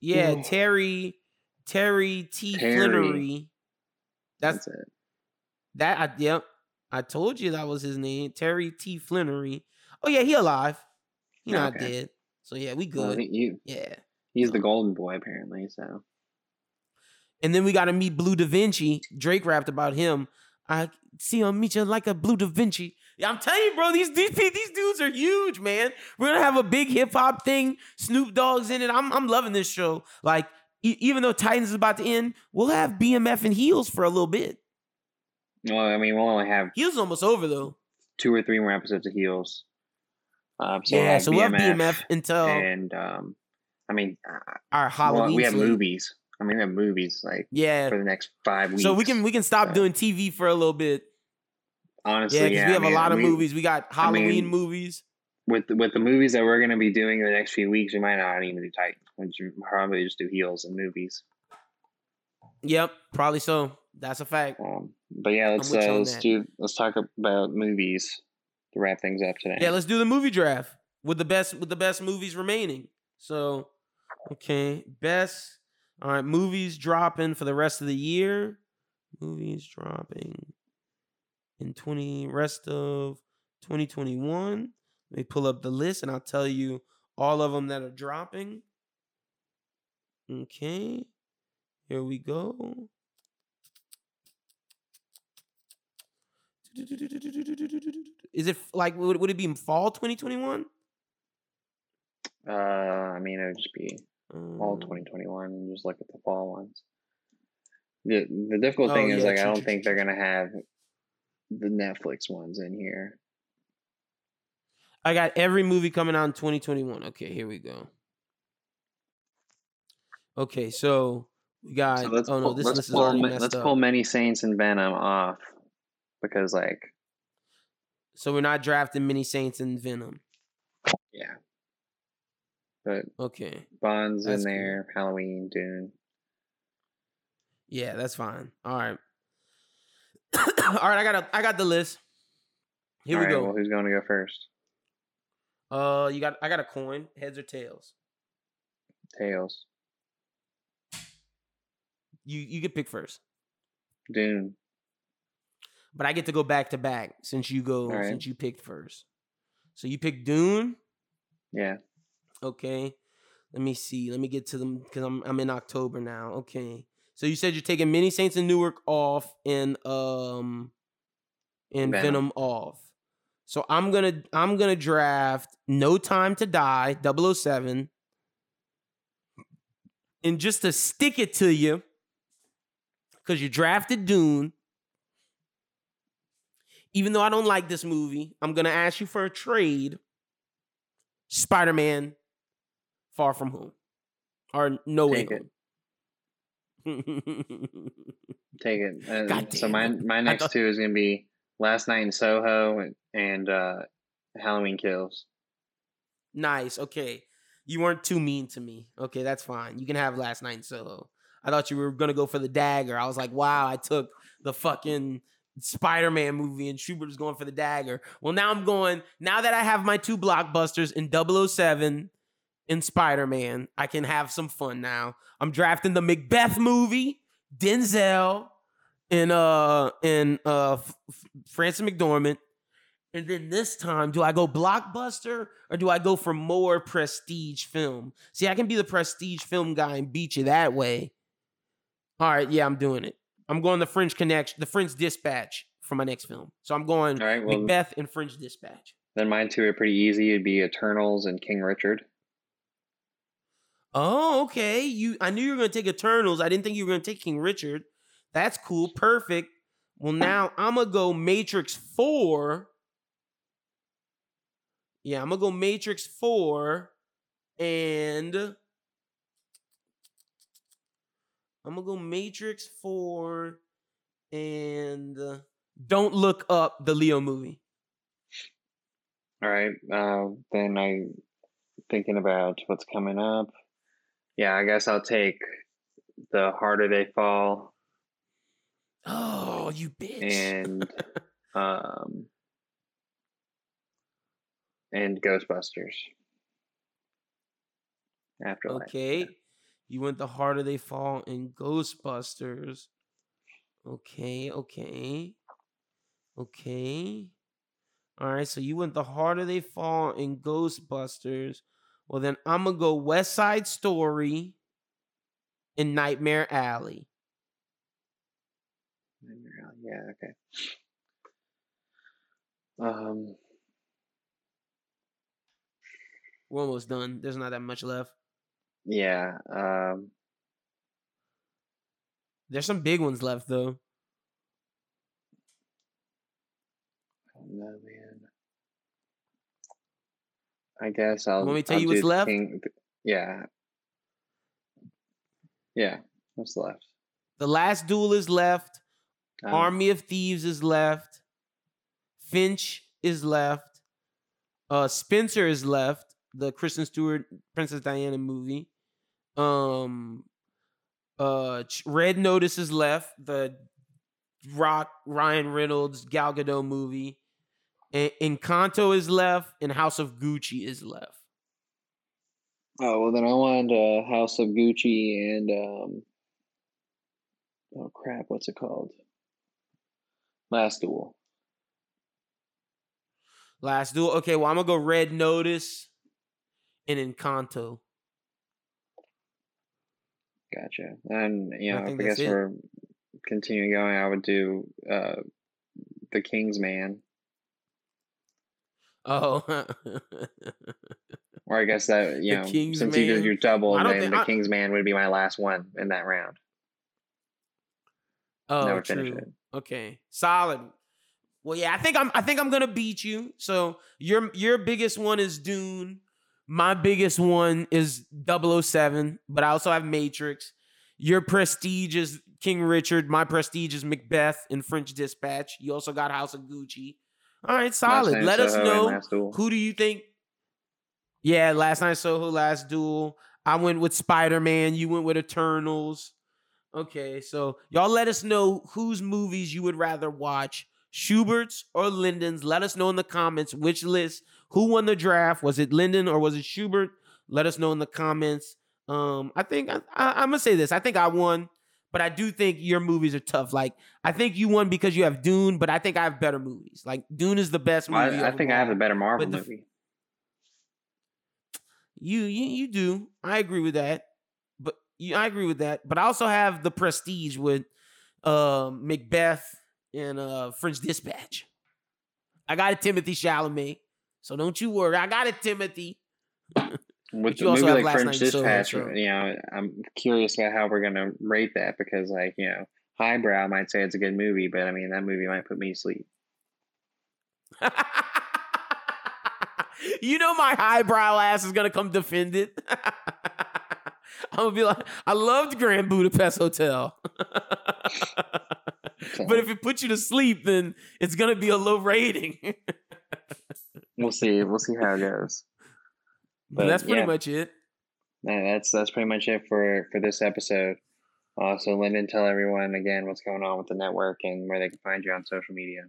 Yeah, Ooh. Terry Terry T Terry. That's That's it. that. I, yep, I told you that was his name, Terry T Flenory. Oh yeah, he alive. He not Okay. dead. So yeah, we Well, good. he, he- yeah. he's the golden boy apparently. So And then we got to meet Bleu DaVinci. Drake rapped about him. I see him meet you like a Bleu DaVinci. Yeah, I'm telling you, bro, these these these dudes are huge, man. We're gonna have a big hip hop thing. Snoop Dogg's in it. I'm I'm loving this show. Like e- even though Titans is about to end, we'll have BMF and Heels for a little bit. well, I mean, we'll only have Heels almost over though. two or three more episodes of Heels. Um, so we'll yeah, have so we'll have BMF until and um, I mean, our well, Halloween. we have movies. I mean, we have movies like Yeah. for the next five weeks. So we can we can stop so- doing TV for a little bit. honestly, Yeah, yeah, we I have mean, a lot of we- movies. We got I mean, Halloween movies. with with the movies that we're going to be doing in the next few weeks, we might not even do Titans. We probably just do heels and movies. Yep, probably so. That's a fact. Um, but yeah, let's uh, let's that. do let's talk about movies to wrap things up today. Yeah, let's do the movie draft with the best with the best movies remaining. So, okay, best. All right, movies dropping for the rest of the year. Movies dropping in twenty rest of twenty twenty one. Let me pull up the list and I'll tell you all of them that are dropping. Okay, here we go. Is it like would, would it be in fall 2021? Uh, I mean, it would just be all Um, 2021 and just look at the fall ones. The the difficult Oh, thing is yeah, like I don't think they're gonna have the Netflix ones in here. I got every movie coming out in 2021. Okay, here we go. Okay, so we got. So let's oh no, pull, this let's list is pull, already messed let's up. pull Many Saints and Venom off because like so we're not drafting many Saints and Venom. yeah, but Okay. Bond's That's in cool. there. Halloween, Dune. Yeah, that's fine. All right. (coughs) All right, I got a, I got the list. Here All we right, go. Well, who's going to go first? Uh, you got I got a coin, heads or tails. Tails. You you get pick first, Dune. but I get to go back to back since you go right. since you picked first. So you pick Dune. Yeah. Okay. Let me see. Let me get to them because I'm I'm in October now. Okay. So you said you're taking Many Saints and Newark off and um and Venom. Venom, off. So I'm gonna I'm gonna draft No Time to Die 007. And just to stick it to you, because you drafted Dune. Even though I don't like this movie, I'm gonna ask you for a trade. Spider-Man Far From Home. Or No Way Take it. Home. (laughs) Take it. So my my next thought- two is going to be Last Night in Soho and, and uh, Halloween Kills. nice. Okay. You weren't too mean to me. Okay, that's fine. You can have last night in Soho. I thought you were gonna go for the dagger. I was like, wow, I took the fucking Spider-Man movie and Schubert was going for the dagger. Well, now I'm going, now that I have my two blockbusters in 007 and Spider-Man, I can have some fun now. I'm drafting the Macbeth movie, Denzel, and uh and uh F- F- Frances McDormand. And then this time, do I go blockbuster or do I go for more prestige film? See, I can be the prestige film guy and beat you that way. All right, yeah, I'm doing it. I'm going the French Connection, the French Dispatch for my next film. So I'm going All right. Well, Macbeth and French Dispatch. then mine two are pretty easy. It'd be Eternals and King Richard. Oh, okay. You, I knew you were to take Eternals. I didn't think you were to take King Richard. That's cool. Perfect. Well, now I'm gonna go Matrix Four. Yeah, I'm gonna go Matrix Four, and I'm gonna go Matrix Four, and uh, don't look up the Leo movie. All right. Uh, then I thinking about what's coming up. Yeah, I guess I'll take the harder they fall Oh, you bitch! and (laughs) um and Ghostbusters. Afterlife. Okay. You went the harder they fall in Ghostbusters. Okay, okay. Okay. All right, so you went the harder they fall in Ghostbusters. Well, then I'm going to go West Side Story and Nightmare Alley. Nightmare Alley, yeah. Okay. Um. We're almost done. There's not that much left. Yeah. Um. There's some big ones left, though. I don't know, man. I guess I'll. Let me tell I'll you what's left? King- yeah. Yeah. What's left? The Last Duel is left. Um, Army of Thieves is left. Finch is left. Uh Spencer is left. The Kristen Stewart Princess Diana movie. Um uh Red Notice is left. The Rock Ryan Reynolds Gal Gadot movie. And Encanto is left and House of Gucci is left. Oh well, then I want uh, House of Gucci and um. Oh crap! What's it called? Last Duel. Last Duel. Okay, well I'm gonna go Red Notice and Encanto. Gotcha. And you I know, if I guess we're continuing going, I would do uh, the King's Man, Oh, or I guess that you The know, King's since you Man? did your double, then think- the I- King's Man would be my last one in that round. oh, Never true. Okay, solid. Well, yeah, I think I'm. I think I'm gonna beat you. So your your biggest one is Dune. My biggest one is 007, but I also have Matrix. Your prestige is King Richard. My prestige is Macbeth and French Dispatch. You also got House of Gucci. All right, solid. Let us know who do you think. Yeah, last night Soho, last duel. I went with Spider Man. You went with Eternals. Okay, so y'all let us know whose movies you would rather watch, Schubert's or Linden's. Let us know in the comments which list, who won the draft. Was it Linden or was it Schubert? Let us know in the comments. Um, I think I, I, I'm gonna say this. I think I won, but I do think your movies are tough. Like I think you won because you have Dune, but I think I have better movies. Like Dune is the best movie. I, I think I have the better Marvel the- movie. You, you you do. I agree with that. But you, I agree with that. But I also have the Prestige with uh, Macbeth and uh, French Dispatch. I got a Timothée Chalamet, so don't you worry. I got a Timothée. (laughs) With also movie like French Dispatch, so- you know, I'm curious about how we're gonna rate that because, like, you know, highbrow might say it's a good movie, but I mean, that movie might put me to sleep. (laughs) you know my highbrow ass is gonna come defend it. (laughs) I'm gonna be like, I loved Grand Budapest Hotel. (laughs) but if it puts you to sleep, then it's gonna be a low rating. We'll see. We'll see how it goes. But But, that's pretty yeah. much it. Yeah, that's that's pretty much it for for this episode. Uh, so, Lyndon, tell everyone again what's going on with the network and where they can find you on social media.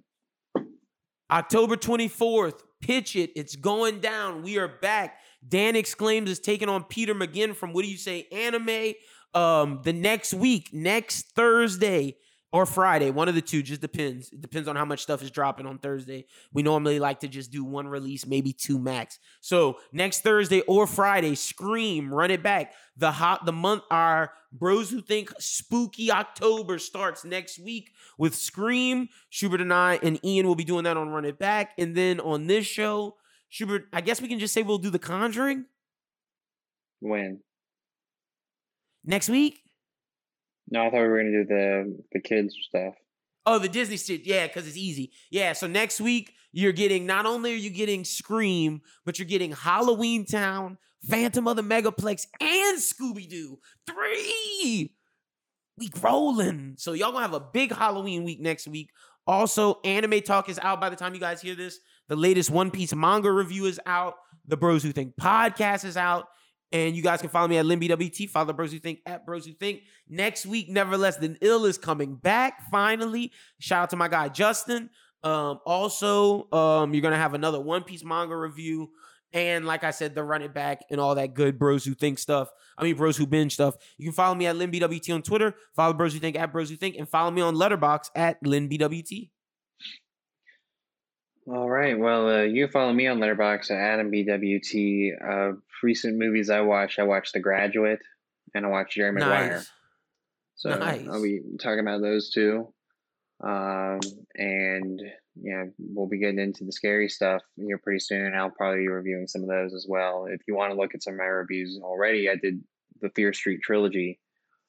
October 24th, pitch it. It's going down. We are back. Dan exclaims is taking on Peter McGinn from what do you say, anime? Um, the next week, next Thursday or Friday, one of the two, just depends. It depends on how much stuff is dropping on Thursday. We normally like to just do one release, maybe two max. So next Thursday or Friday, Scream, run it back. The hot the month our bros who think spooky October starts next week with Scream. Schubert and I and Ian will be doing that on Run It Back. And then on this show, Schubert, I guess we can just say we'll do The Conjuring When? next week. No, I thought we were gonna do the the kids stuff. Oh, the Disney shit. Yeah, because it's easy. Yeah, so next week, you're getting not only are you getting Scream, but you're getting Halloween Town, Phantom of the Megaplex, and Scooby Doo. Three week rolling. So y'all gonna have a big Halloween week next week. Also, Anime Talk is out by the time you guys hear this. The latest One Piece manga review is out. The Bros Who Think podcast is out. And you guys can follow me at LinBWT. Follow Bros Who Think at Bros Who Think. Next week, Nevertheless Than Ill is coming back finally. Shout out to my guy Justin. Um, also, um, you're gonna have another One Piece manga review. And like I said, the run it back and all that good bros who think stuff. I mean, bros who binge stuff. You can follow me at LinBWT on Twitter. Follow bros who think at bros who think, and follow me on Letterboxd at LinBWT. All right. Well, uh, you follow me on Letterboxd at Adam BWT. Uh, recent movies I watched, I watched The Graduate and I watched Jerry Maguire. Nice. So Nice. I'll be talking about those two. Um, and yeah, we'll be getting into the scary stuff here pretty soon. I'll probably be reviewing some of those as well. If you want to look at some of my reviews already, I did the Fear Street trilogy,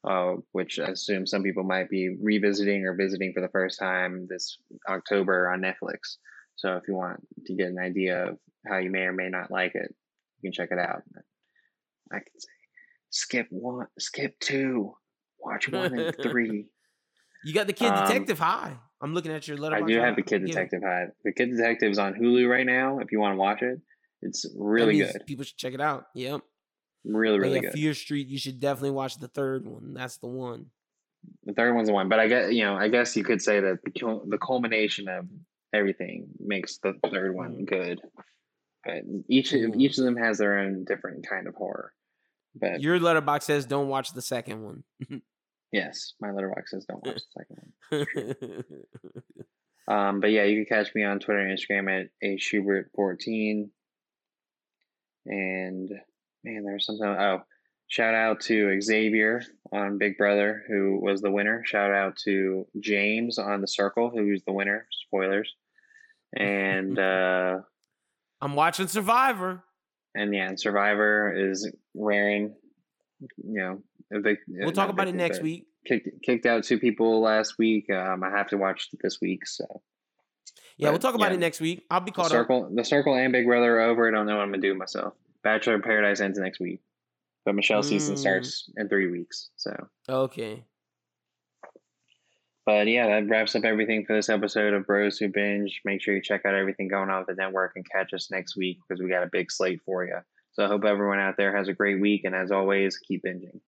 uh, which I assume some people might be revisiting or visiting for the first time this October on Netflix. So if you want to get an idea of how you may or may not like it, you can check it out. I can say skip one, skip two, watch one and three. (laughs) You got the Kid Um, Detective High. I'm looking at your letter. I do have the Kid. Detective High. The Kid Detective is on Hulu right now. If you want to watch it, it's really good. People should check it out. Yep. Really, really yeah, good. Fear Street. You should definitely watch the third one. That's the one. The third one's the one, but I guess you know, I guess you could say that the the culmination of everything makes the third one good. But each of each of them has their own different kind of horror. But Your Letterboxd says don't watch the second one. (laughs) yes, my Letterboxd says don't watch the second one. (laughs) Um, but yeah, you can catch me on Twitter and Instagram at a Schubert fourteen. And man, there's something. Oh, shout out to Xavier on Big Brother, who was the winner. Shout out to James on The Circle, who was the winner. Spoilers. And (laughs) uh, I'm watching Survivor. and yeah, and Survivor is wearing, you know, evic- We'll talk about it next week. Kicked kicked out two people last week. Um, I have to watch this week, so. Yeah, we'll talk about yeah, it next week. I'll be The caught up. circle, the circle, and Big Brother are over. I don't know what I'm gonna do myself. Bachelor in Paradise ends next week, but Michelle season Mm. starts in three weeks. So, Okay. but yeah, that wraps up everything for this episode of Bros Who Binge. Make sure you check out everything going on with the network and catch us next week because we got a big slate for you. So I hope everyone out there has a great week, and as always, keep binging.